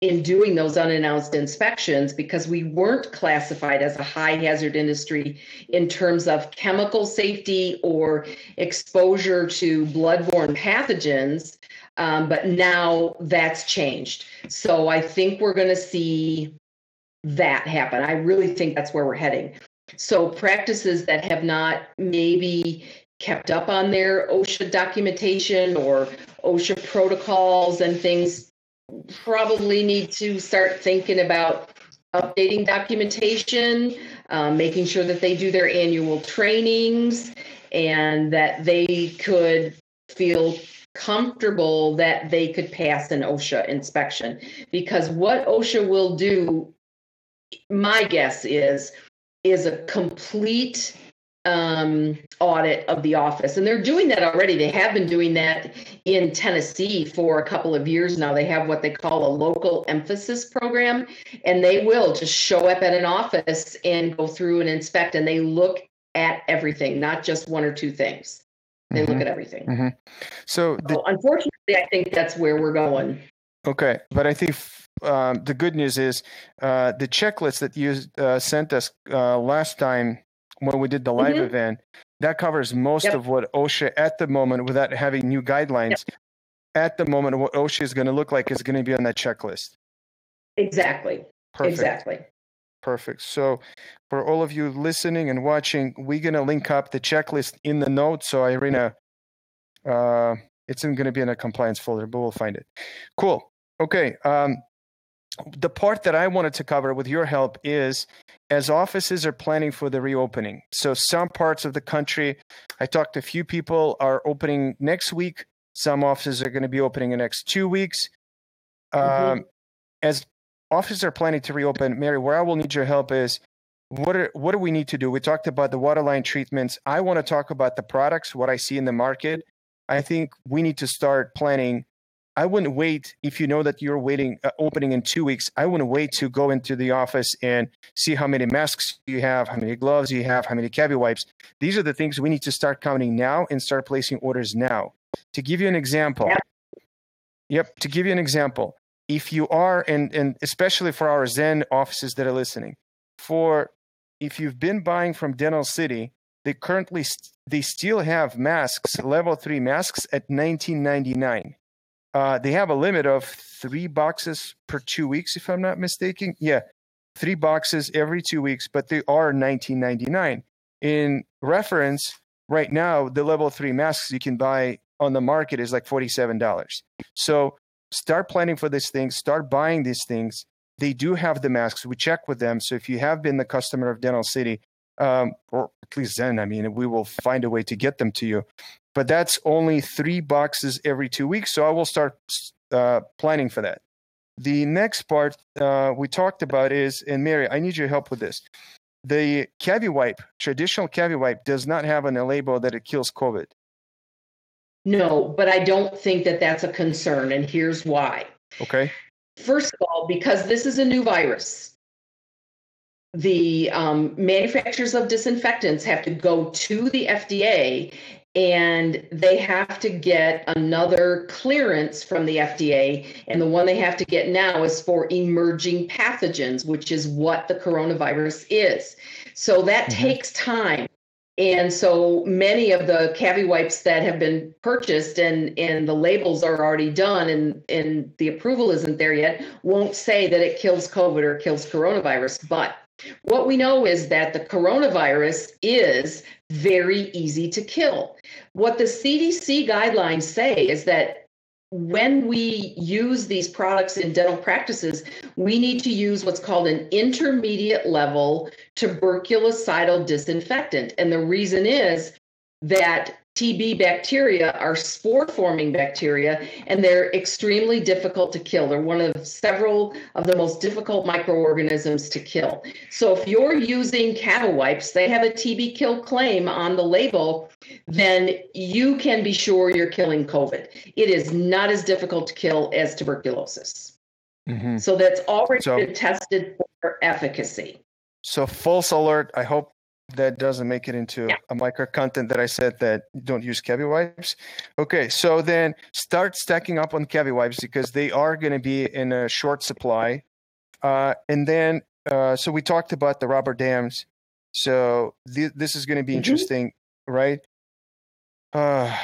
in doing those unannounced inspections because we weren't classified as a high hazard industry in terms of chemical safety or exposure to bloodborne pathogens. Um, but now that's changed. So I think we're going to see that happen. I really think that's where we're heading. So practices that have not maybe kept up on their OSHA documentation or OSHA protocols and things probably need to start thinking about updating documentation, um, making sure that they do their annual trainings, and that they could feel comfortable that they could pass an OSHA inspection. Because what OSHA will do, my guess is, is a complete um, audit of the office. And they're doing that already. They have been doing that in Tennessee for a couple of years now. They have what they call a local emphasis program, and they will just show up at an office and go through and inspect, and they look at everything, not just one or two things. They mm-hmm. look at everything. Mm-hmm. So, the, so, unfortunately, I think that's where we're going. Okay, but I think um, the good news is uh, the checklist that you uh, sent us uh, last time when we did the live mm-hmm. event, that covers most yep. of what OSHA at the moment, without having new guidelines, yep. at the moment, what OSHA is going to look like is going to be on that checklist. Exactly. Perfect. Exactly. Perfect. So, for all of you listening and watching, we're going to link up the checklist in the notes. So, Irina, uh, it's going to be in a compliance folder, but we'll find it. Cool. Okay. Um, the part that I wanted to cover with your help is as offices are planning for the reopening. So, some parts of the country, I talked to a few people, are opening next week. Some offices are going to be opening in the next two weeks. Mm-hmm. Um, as offices are planning to reopen, Mary, where I will need your help is what are, what do we need to do? We talked about the waterline treatments. I want to talk about the products, what I see in the market. I think we need to start planning I wouldn't wait if you know that you're waiting uh, opening in two weeks. I wouldn't wait to go into the office and see how many masks you have, how many gloves you have, how many cavi wipes. These are the things we need to start counting now and start placing orders now. To give you an example, yep. yep to give you an example, if you are and and especially for our Zen offices that are listening, for if you've been buying from Dental City, they currently st- they still have masks, level three masks at 1999 uh, they have a limit of three boxes per two weeks, if I'm not mistaken. Yeah, three boxes every two weeks, but they are 19.99. In reference, right now the level three masks you can buy on the market is like $47. So start planning for these things. Start buying these things. They do have the masks. We check with them. So if you have been the customer of Dental City, um, or at least then, I mean, we will find a way to get them to you but that's only three boxes every two weeks. So I will start uh, planning for that. The next part uh, we talked about is, and Mary, I need your help with this. The CaviWipe, traditional CaviWipe, does not have on a label that it kills COVID. No, but I don't think that that's a concern, and here's why. Okay. First of all, because this is a new virus, the um, manufacturers of disinfectants have to go to the FDA and they have to get another clearance from the FDA. And the one they have to get now is for emerging pathogens, which is what the coronavirus is. So that mm-hmm. takes time. And so many of the cavi wipes that have been purchased and, and the labels are already done and, and the approval isn't there yet won't say that it kills COVID or kills coronavirus. But what we know is that the coronavirus is very easy to kill. What the CDC guidelines say is that when we use these products in dental practices, we need to use what's called an intermediate level tuberculocidal disinfectant. And the reason is that TB bacteria are spore forming bacteria and they're extremely difficult to kill. They're one of several of the most difficult microorganisms to kill. So if you're using cavi wipes, they have a TB kill claim on the label, then you can be sure you're killing COVID. It is not as difficult to kill as tuberculosis. Mm-hmm. So that's already so, been tested for efficacy. So false alert. I hope that doesn't make it into yeah. a micro content that I said that don't use cavi wipes. Okay, so then start stacking up on cavi wipes because they are going to be in a short supply. Uh, and then, uh, so we talked about the rubber dams. So th- this is going to be mm-hmm. interesting, right? Uh,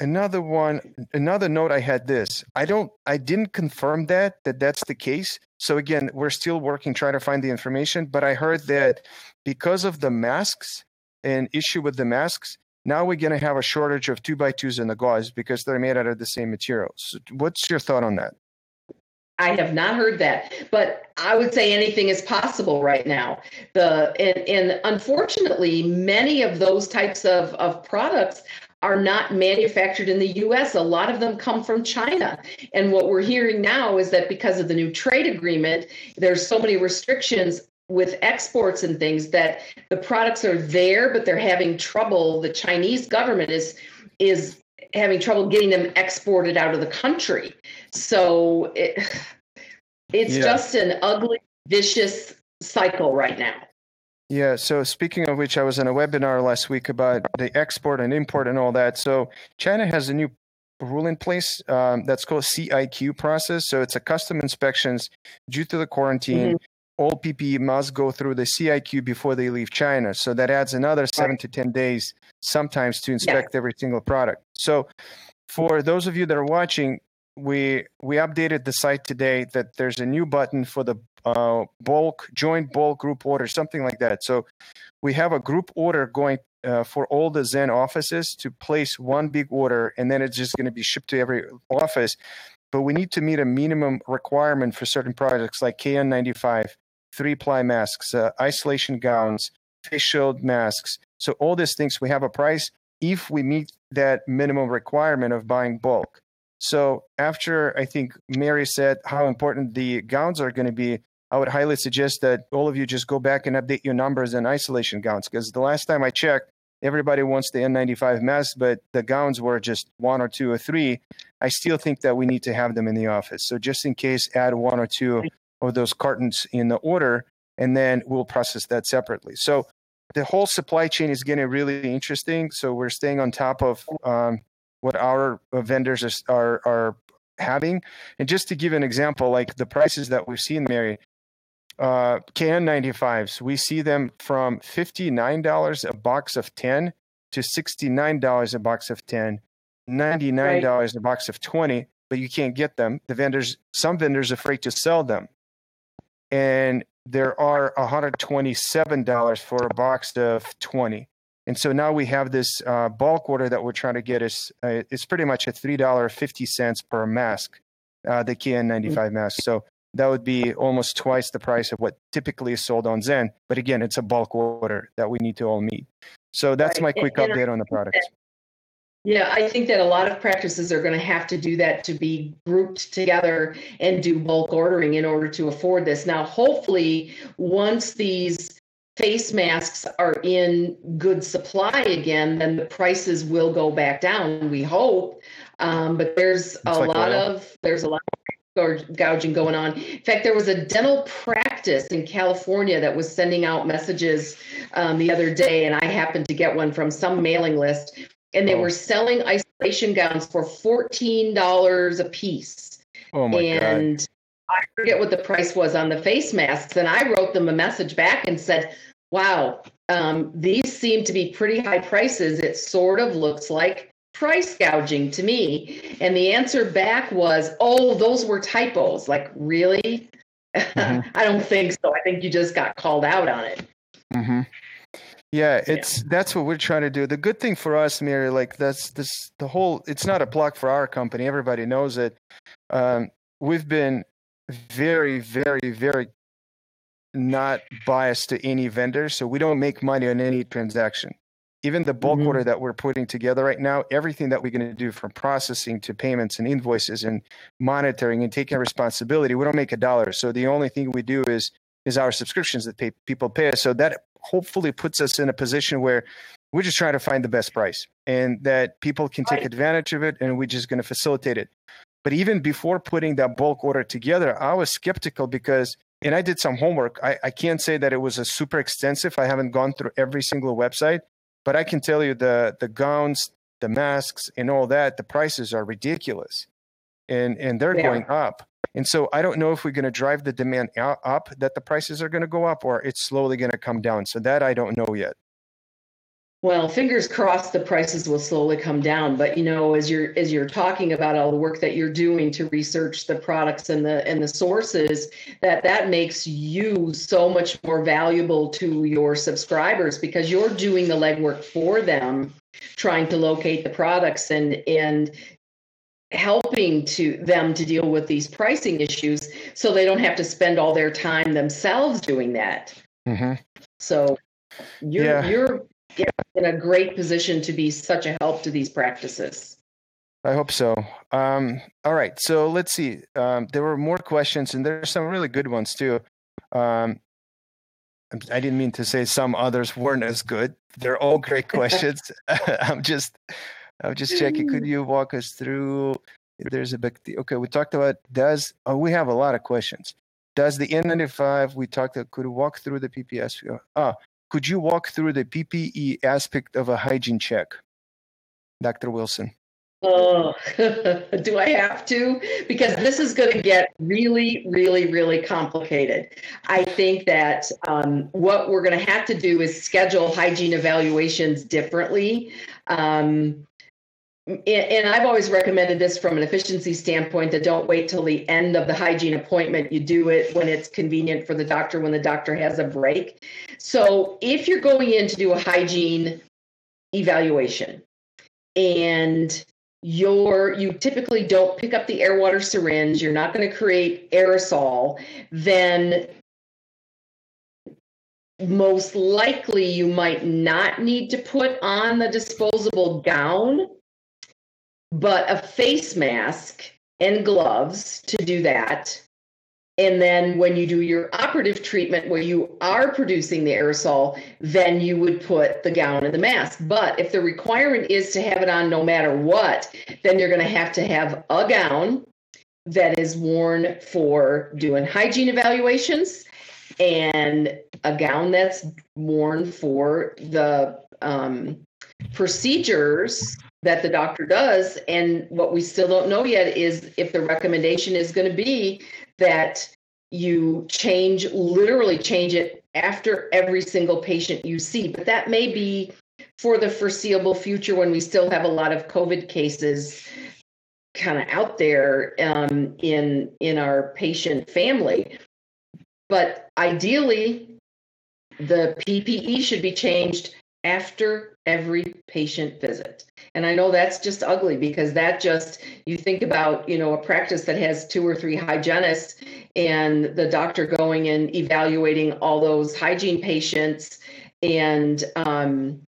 another one another note i had this i don't i didn't confirm that that that's the case so again we're still working trying to find the information but i heard that because of the masks and issue with the masks now we're going to have a shortage of two by twos in the gauze because they're made out of the same materials what's your thought on that I have not heard that, but I would say anything is possible right now. The and, and unfortunately, many of those types of, of products are not manufactured in the US. A lot of them come from China. And what we're hearing now is that because of the new trade agreement, there's so many restrictions with exports and things that the products are there, but they're having trouble. The Chinese government is is having trouble getting them exported out of the country. So it, it's yeah. just an ugly, vicious cycle right now. Yeah. So speaking of which, I was in a webinar last week about the export and import and all that. So China has a new rule in place um, that's called CIQ process. So it's a custom inspections due to the quarantine. Mm-hmm. All PPE must go through the CIQ before they leave China. So that adds another seven to 10 days sometimes to inspect yeah. every single product. So for those of you that are watching, we we updated the site today that there's a new button for the uh, bulk joint bulk group order something like that. So we have a group order going uh, for all the zen offices to place one big order and then it's just going to be shipped to every office. But we need to meet a minimum requirement for certain products like kn95 three ply masks uh, isolation gowns face shield masks. So all these things we have a price if we meet that minimum requirement of buying bulk. So after I think Mary said how important the gowns are going to be, I would highly suggest that all of you just go back and update your numbers and isolation gowns because the last time I checked, everybody wants the N95 mask, but the gowns were just one or two or three. I still think that we need to have them in the office. So just in case, add one or two of those cartons in the order, and then we'll process that separately. So the whole supply chain is getting really interesting. So we're staying on top of um, what our vendors are, are having. And just to give an example, like the prices that we've seen, Mary, uh, KN95s, we see them from $59 a box of 10 to $69 a box of 10, $99 right. a box of 20, but you can't get them. The vendors, some vendors are afraid to sell them. And there are $127 for a box of 20. And so now we have this uh, bulk order that we're trying to get. Is uh, it's pretty much a three dollar fifty cents per mask, uh, the KN95 mm-hmm. mask. So that would be almost twice the price of what typically is sold on Zen. But again, it's a bulk order that we need to all meet. So that's my quick update on the product. Yeah, I think that a lot of practices are going to have to do that to be grouped together and do bulk ordering in order to afford this. Now, hopefully, once these face masks are in good supply again, then the prices will go back down. We hope, um, but there's a like lot oil. of there's a lot gouging going on. In fact, there was a dental practice in California that was sending out messages um, the other day, and I happened to get one from some mailing list, and they oh. were selling isolation gowns for fourteen dollars a piece. Oh my and God. I forget what the price was on the face masks, and I wrote them a message back and said, wow, um, these seem to be pretty high prices. It sort of looks like price gouging to me. And the answer back was, oh, those were typos. Like, really? Mm-hmm. *laughs* I don't think so. I think you just got called out on it. Mm-hmm. Yeah, it's yeah. that's what we're trying to do. The good thing for us, Mary, like that's this the whole. It's not a plug for our company. Everybody knows it. Um, we've been very, very, very not biased to any vendor, so we don't make money on any transaction. Even the bulk mm-hmm. order that we're putting together right now, everything that we're going to do from processing to payments and invoices and monitoring and taking responsibility, we don't make a dollar. So the only thing we do is is our subscriptions that pay, people pay us. So that hopefully puts us in a position where we're just trying to find the best price and that people can take advantage of it and we're just going to facilitate it. But even before putting that bulk order together, I was skeptical because and I did some homework. I, I can't say that it was a super extensive. I haven't gone through every single website, but I can tell you the the gowns, the masks, and all that. The prices are ridiculous, and and they're yeah. going up. And so I don't know if we're going to drive the demand up that the prices are going to go up, or it's slowly going to come down. So that I don't know yet. Well, fingers crossed the prices will slowly come down. But you know, as you're as you're talking about all the work that you're doing to research the products and the and the sources, that that makes you so much more valuable to your subscribers because you're doing the legwork for them, trying to locate the products and and helping to them to deal with these pricing issues so they don't have to spend all their time themselves doing that. Mm-hmm. So you're yeah. you're in a great position to be such a help to these practices. I hope so. Um, all right, so let's see. Um, there were more questions, and there's some really good ones too. Um, I didn't mean to say some others weren't as good. They're all great questions. *laughs* *laughs* I'm just, I'm just checking. Could you walk us through? There's a big. Okay, we talked about does. Oh, we have a lot of questions. Does the N95? We talked. Could you walk through the PPS? Ah, could you walk through the PPE aspect of a hygiene check, Dr. Wilson? Oh, *laughs* do I have to? Because this is going to get really, really, really complicated. I think that um, what we're going to have to do is schedule hygiene evaluations differently. Um, and I've always recommended this from an efficiency standpoint that don't wait till the end of the hygiene appointment. You do it when it's convenient for the doctor, when the doctor has a break. So if you're going in to do a hygiene evaluation and you're you typically don't pick up the air water syringe, you're not going to create aerosol, then most likely you might not need to put on the disposable gown but a face mask and gloves to do that. And then when you do your operative treatment where you are producing the aerosol, then you would put the gown and the mask. But if the requirement is to have it on no matter what, then you're going to have to have a gown that is worn for doing hygiene evaluations and a gown that's worn for the um, procedures that the doctor does. And what we still don't know yet is if the recommendation is going to be that you change, literally change it after every single patient you see. But that may be for the foreseeable future when we still have a lot of COVID cases kind of out there um, in in our patient family. But ideally, the PPE should be changed after every patient visit. And I know that's just ugly because that just, you think about, you know, a practice that has two or three hygienists and the doctor going and evaluating all those hygiene patients and um,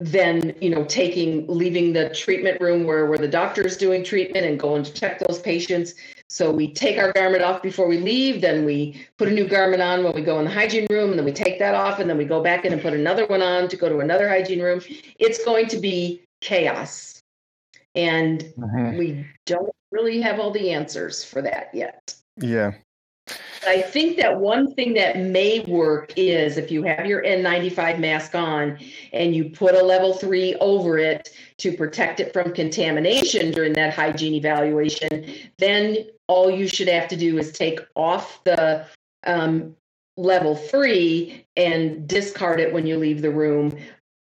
then you know taking leaving the treatment room where where the doctor is doing treatment and going to check those patients. So we take our garment off before we leave then we put a new garment on when we go in the hygiene room and then we take that off and then we go back in and put another one on to go to another hygiene room. It's going to be chaos. And mm-hmm. we don't really have all the answers for that yet. Yeah I think that one thing that may work is if you have your N95 mask on and you put a level three over it to protect it from contamination during that hygiene evaluation, then all you should have to do is take off the um, level three and discard it when you leave the room.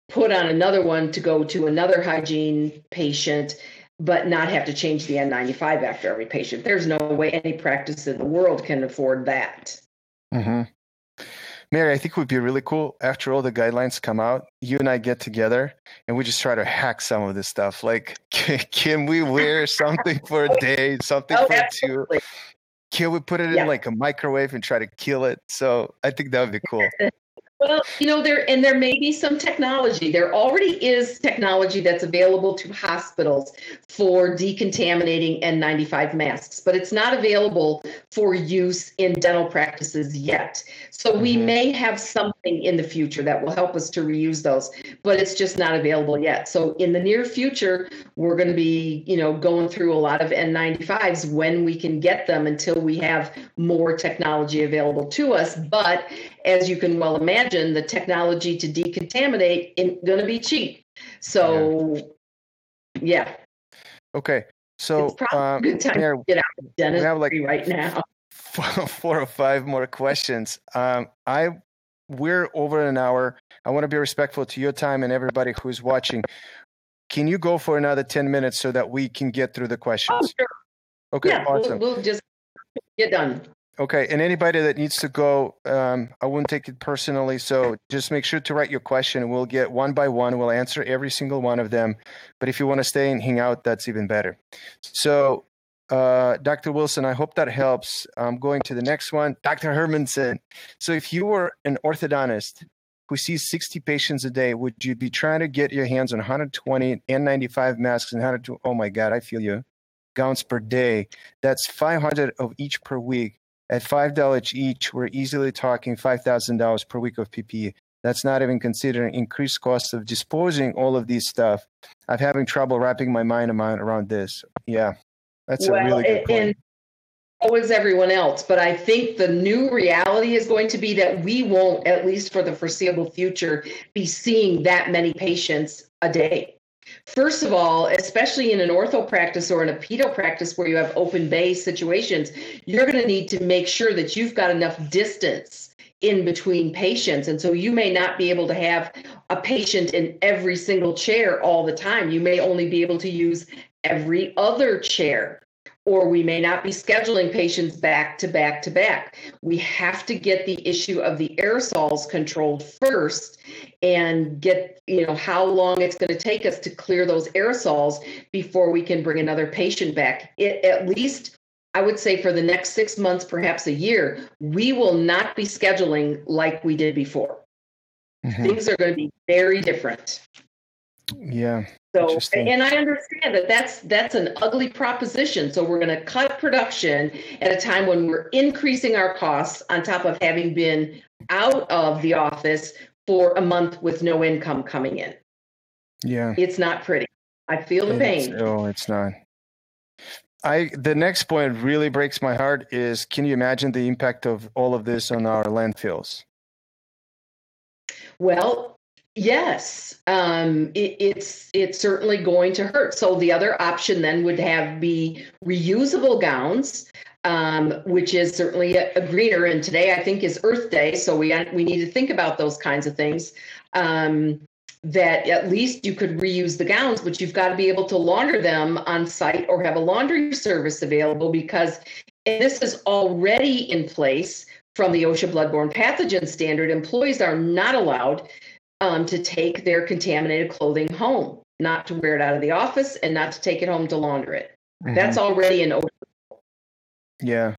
Put on another one to go to another hygiene patient but not have to change the N95 after every patient. There's no way any practice in the world can afford that. Mm-hmm. Mary, I think it would be really cool after all the guidelines come out, you and I get together and we just try to hack some of this stuff. Like, *laughs* can, can we wear something for a day, something oh, for absolutely. two? Can we put it yeah. in like a microwave and try to kill it? So I think that would be cool. *laughs* Well, you know, there and there may be some technology. There already is technology that's available to hospitals for decontaminating N95 masks, but it's not available for use in dental practices yet. So we mm-hmm. may have something in the future that will help us to reuse those, but it's just not available yet. So in the near future, we're going to be, you know, going through a lot of N95s when we can get them until we have more technology available to us. But as you can well imagine, the technology to decontaminate is going to be cheap. So, yeah. yeah. Okay. So, it's probably um, a good time to get out of dentistry like right now. *laughs* Four or five more questions. Um, I we're over an hour. I want to be respectful to your time and everybody who's watching. Can you go for another 10 minutes so that we can get through the questions? Oh, sure. Okay, yeah, awesome. We'll, we'll just get done. Okay, and anybody that needs to go, um, I wouldn't take it personally. So just make sure to write your question. We'll get one by one. We'll answer every single one of them. But if you want to stay and hang out, that's even better. So, uh, Dr. Wilson, I hope that helps. I'm going to the next one, Dr. Hermanson. So, if you were an orthodontist who sees 60 patients a day, would you be trying to get your hands on 120 N95 masks and 100? Oh my God, I feel you. Gowns per day. That's 500 of each per week. At $5 each, we're easily talking $5,000 per week of PPE. That's not even considering increased costs of disposing all of these stuff. I'm having trouble wrapping my mind around this. Yeah, that's well, a really good point. And- so is everyone else. But I think the new reality is going to be that we won't, at least for the foreseeable future, be seeing that many patients a day. First of all, especially in an ortho practice or in a pedo practice where you have open bay situations, you're going to need to make sure that you've got enough distance in between patients. And so you may not be able to have a patient in every single chair all the time. You may only be able to use every other chair. Or we may not be scheduling patients back to back to back. We have to get the issue of the aerosols controlled first and get, you know, how long it's going to take us to clear those aerosols before we can bring another patient back. It, at least I would say for the next six months, perhaps a year, we will not be scheduling like we did before. Mm-hmm. Things are going to be very different. Yeah. So, and I understand that that's that's an ugly proposition. So we're going to cut production at a time when we're increasing our costs on top of having been out of the office for a month with no income coming in. Yeah. It's not pretty. I feel the it's, pain. Oh, it's not. I the next point really breaks my heart is can you imagine the impact of all of this on our landfills? Well, yes, um, it, it's it's certainly going to hurt. So the other option then would have be reusable gowns, um, which is certainly a, a, greener. And today I think is Earth Day, so we we need to think about those kinds of things. Um, that at least you could reuse the gowns, but you've got to be able to launder them on site or have a laundry service available because this is already in place from the OSHA bloodborne pathogen standard. Employees are not allowed um, to take their contaminated clothing home, not to wear it out of the office and not to take it home to launder it. Mm-hmm. That's already an OSHA. Yeah.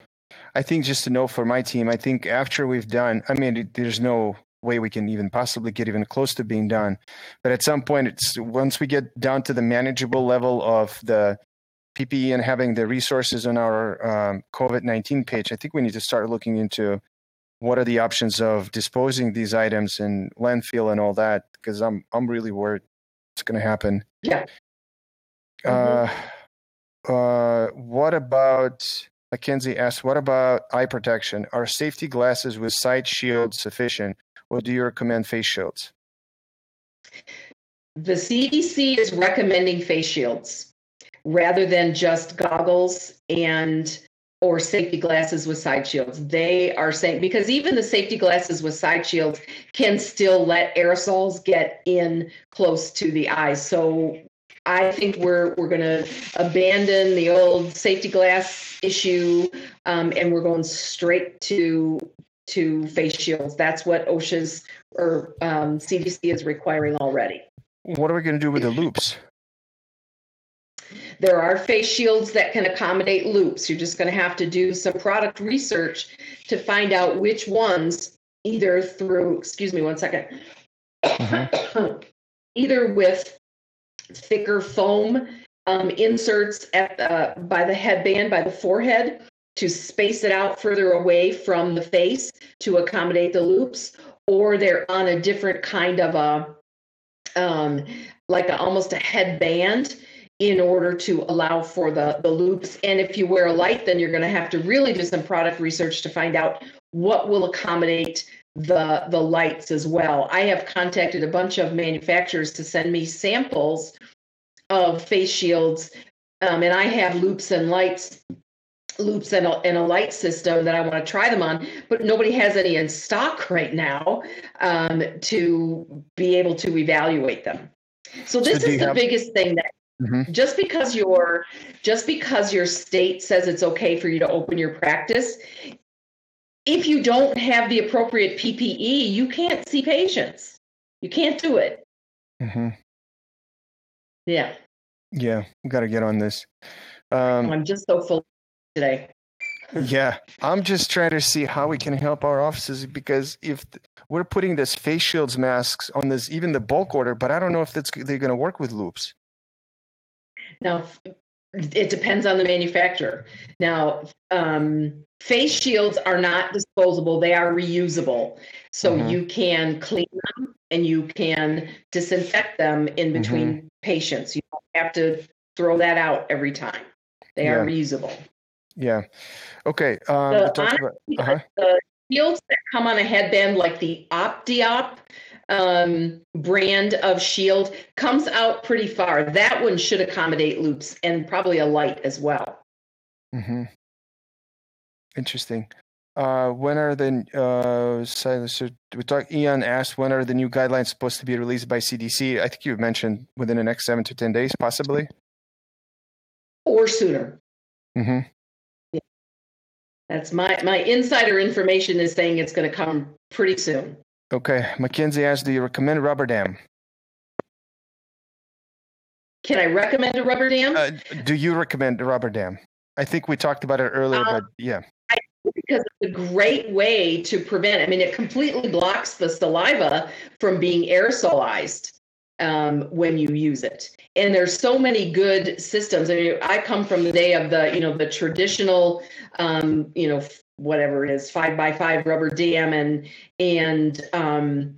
I think just to know for my team, I think after we've done, I mean, there's no way we can even possibly get even close to being done. But at some point, it's once we get down to the manageable level of the PPE and having the resources on our um, COVID 19 page, I think we need to start looking into what are the options of disposing these items in landfill and all that because I'm I'm really worried it's going to happen. Yeah. Uh, mm-hmm. uh, what about Mackenzie asked, what about eye protection? Are safety glasses with side shields sufficient? or do you recommend face shields? The CDC is recommending face shields rather than just goggles and or safety glasses with side shields. They are saying because even the safety glasses with side shields can still let aerosols get in close to the eyes. So I think we're we're going to abandon the old safety glass issue, um, and we're going straight to to face shields. That's what OSHA's or um, CDC is requiring already. What are we going to do with the loupes? There are face shields that can accommodate loupes. You're just going to have to do some product research to find out which ones, either through, excuse me one second, mm-hmm. either with thicker foam um, inserts at the, by the headband, by the forehead, to space it out further away from the face to accommodate the loupes, or they're on a different kind of a, um, like a, almost a headband in order to allow for the, the loupes. And if you wear a light, then you're going to have to really do some product research to find out what will accommodate the the lights as well. I have contacted a bunch of manufacturers to send me samples of face shields, um, and I have loupes and lights loupes and a, and a light system that I want to try them on, but nobody has any in stock right now um, to be able to evaluate them. So this so is the have- biggest thing that mm-hmm. just because your just because your state says it's okay for you to open your practice, if you don't have the appropriate PPE, you can't see patients. You can't do it. Mm-hmm. Yeah. Yeah, we got to get on this. Um, I'm just so full today. yeah, I'm just trying to see how we can help our offices because if th- we're putting this face shields masks on this, even the bulk order, but I don't know if that's they're going to work with loupes. Now, it depends on the manufacturer. Now, um, face shields are not disposable; they are reusable. So Mhm. you can clean them and you can disinfect them in between patients. You don't have to throw that out every time. They are reusable. Yeah. Okay. Um, talked about, uh-huh. The shields that come on a headband, like the Optiop um, brand of shield, comes out pretty far. That one should accommodate loupes and probably a light as well. hmm Interesting. Uh, when are the uh, so, we talk? Ian asked when are the new guidelines supposed to be released by CDC? I think you mentioned within the next seven to ten days, possibly. Or sooner. Mm-hmm. That's my my insider information is saying it's going to come pretty soon. Okay. Mackenzie asked, "Do you recommend rubber dam? Can I recommend a rubber dam? Uh, do you recommend a rubber dam? I think we talked about it earlier, Um, but yeah. because it's a great way to prevent. I mean, it completely blocks the saliva from being aerosolized um, when you use it. And there's so many good systems. I mean, I come from the day of the, you know, the traditional, um, you know, whatever it is, five by five rubber dam and and um,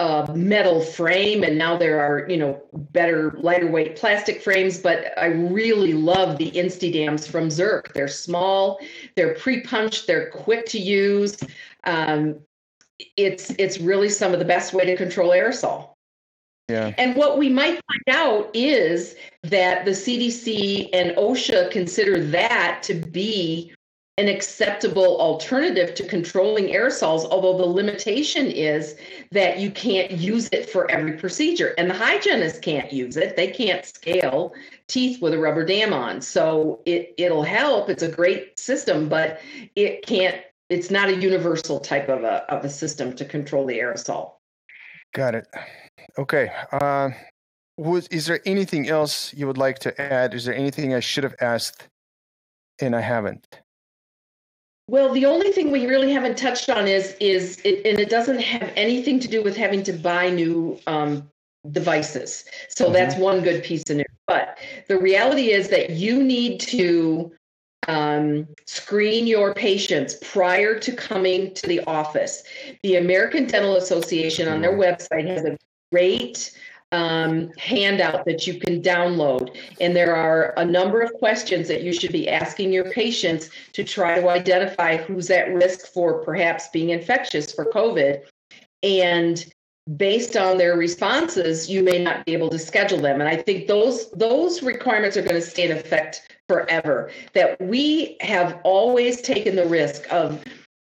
a metal frame, and now there are, you know, better, lighter weight plastic frames. But I really love the Insti dams from Zirc. They're small, they're pre-punched, they're quick to use. Um, it's it's really some of the best way to control aerosol. Yeah. And what we might find out is that the CDC and OSHA consider that to be an acceptable alternative to controlling aerosols, although the limitation is that you can't use it for every procedure. And the hygienists can't use it. They can't scale teeth with a rubber dam on. So it, it'll help. It's a great system, but it can't, it's not a universal type of a, of a system to control the aerosol. Got it. Okay. Uh, was is there anything else you would like to add? Is there anything I should have asked and I haven't? Well, the only thing we really haven't touched on is is it, and it doesn't have anything to do with having to buy new um, devices. So Mhm. that's one good piece of news. But the reality is that you need to um, screen your patients prior to coming to the office. The American Dental Association on their website has a great um, handout that you can download. And there are a number of questions that you should be asking your patients to try to identify who's at risk for perhaps being infectious for COVID. And based on their responses, you may not be able to schedule them. And I think those those requirements are going to stay in effect forever. That we have always taken the risk of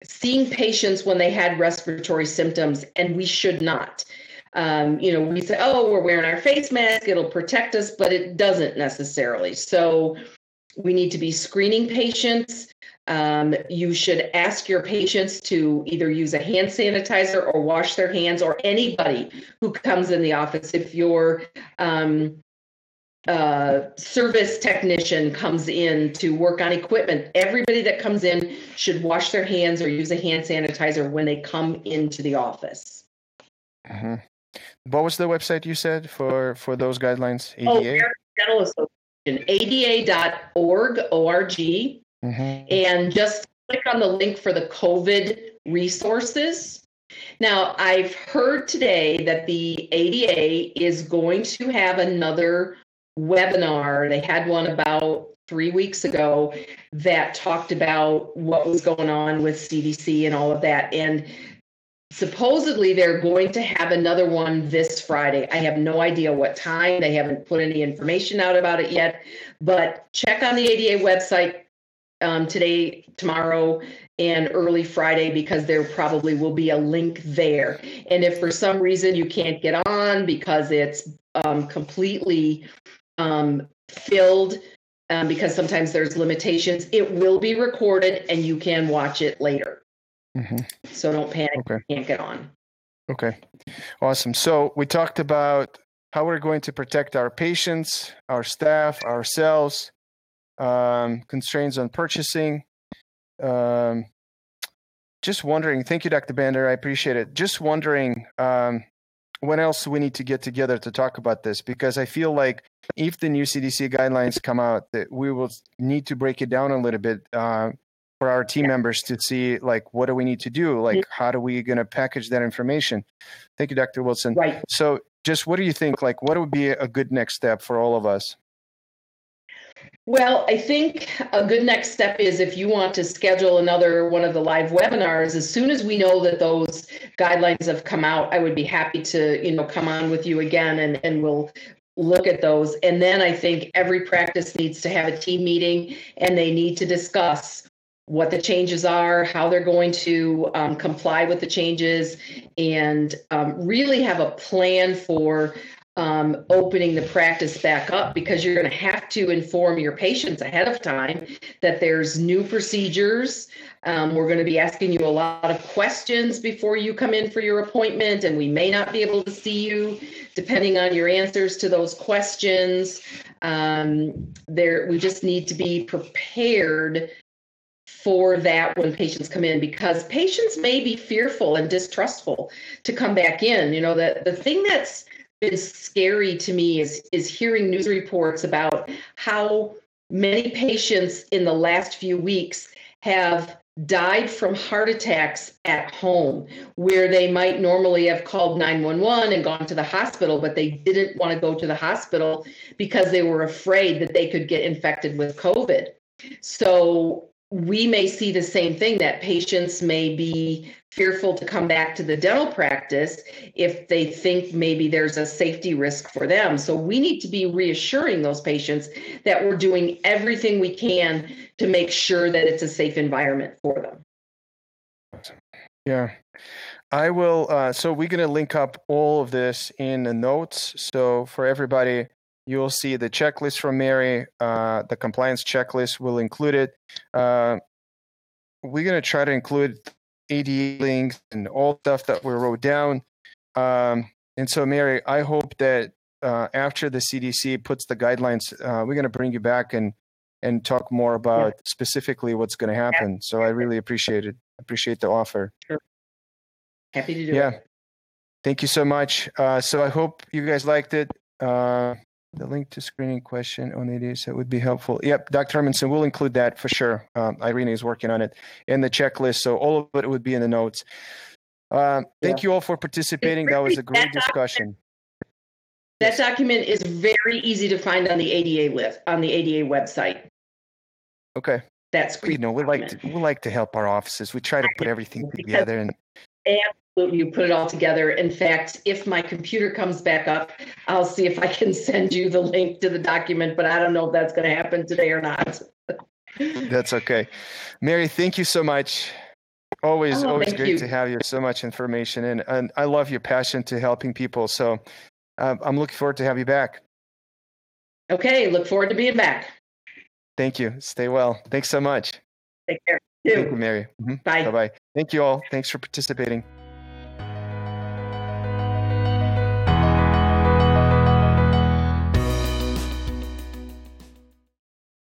seeing patients when they had respiratory symptoms, and we should not. Um, you know, we say, oh, we're wearing our face mask, it'll protect us, but it doesn't necessarily. So we need to be screening patients. Um, you should ask your patients to either use a hand sanitizer or wash their hands, or anybody who comes in the office. If your um, uh, service technician comes in to work on equipment, everybody that comes in should wash their hands or use a hand sanitizer when they come into the office. hmm What was the website you said for for those guidelines? Oh, ADA. American Dental Association, ada.org, O-R-G, Mhm. and just click on the link for the COVID resources. Now, I've heard today that the ADA is going to have another webinar. They had one about three weeks ago that talked about what was going on with CDC and all of that. And supposedly they're going to have another one this Friday. I have no idea what time. They haven't put any information out about it yet. But check on the ADA website um, today, tomorrow, and early Friday because there probably will be a link there. And if for some reason you can't get on because it's um, completely um, filled, um, because sometimes there's limitations, it will be recorded and you can watch it later. Mhm. So don't panic. Okay. you Can't get on. Okay. Awesome. So we talked about how we're going to protect our patients, our staff, ourselves, um, constraints on purchasing. um, just wondering. Thank you, Dr. Bender. I appreciate it. Just wondering um, when else we need to get together to talk about this because I feel like if the new CDC guidelines come out, that we will need to break it down a little bit uh, for our team members to see like what do we need to do, like how do we going to package that information. Thank you, Dr. Wilson. Right. So, just what do you think? Like, what would be a good next step for all of us? Well, I think a good next step is if you want to schedule another one of the live webinars, as soon as we know that those guidelines have come out, I would be happy to, you know, come on with you again and, and we'll look at those. And then I think every practice needs to have a team meeting and they need to discuss what the changes are, how they're going to um, comply with the changes, and um, really have a plan for um, opening the practice back up because you're going to have to inform your patients ahead of time that there's new procedures. Um, we're going to be asking you a lot of questions before you come in for your appointment, and we may not be able to see you depending on your answers to those questions. Um, there, we just need to be prepared for that when patients come in because patients may be fearful and distrustful to come back in. You know, the, the thing that's been scary to me is is hearing news reports about how many patients in the last few weeks have died from heart attacks at home where they might normally have called 911 and gone to the hospital but they didn't want to go to the hospital because they were afraid that they could get infected with covid so we may see the same thing that patients may be fearful to come back to the dental practice if they think maybe there's a safety risk for them. So we need to be reassuring those patients that we're doing everything we can to make sure that it's a safe environment for them. Yeah. I will. Uh, so we're going to link up all of this in the notes. So for everybody, you will see the checklist from Mary. Uh, the compliance checklist will include it. Uh, we're going to try to include ADA links and all stuff that we wrote down. Um, and so, Mary, I hope that uh, after the CDC puts the guidelines, uh, we're going to bring you back and and talk more about yeah. specifically what's going to happen. So I really appreciate it. Appreciate the offer. Sure. Happy to do yeah. it. Yeah. Thank you so much. Uh, so I hope you guys liked it. Uh, the link to screening question on the set would be helpful. Yep, Dr. Hermanson, we'll include that for sure. Um, Irene is working on it in the checklist, so all of it would be in the notes. Uh, thank yeah. you all for participating. That was a great discussion. That document is very easy to find on the ADA list on the ADA website. Okay. That's you know we like to we like to help our offices. We try to put everything together and you put it all together. In fact, if my computer comes back up, I'll see if I can *laughs* send you the link to the document, but I don't know if that's going to happen today or not. *laughs* that's okay. Mary, thank you so much. Always, oh, always great you. to have you. So much information, and and I love your passion to helping people. So uh, I'm looking forward to have you back. Okay, look forward to being back. Thank you. Stay well. Thanks so much. Take care. Thank you, Mary. Mm-hmm. Bye. Bye bye. Thank you all. Thanks for participating.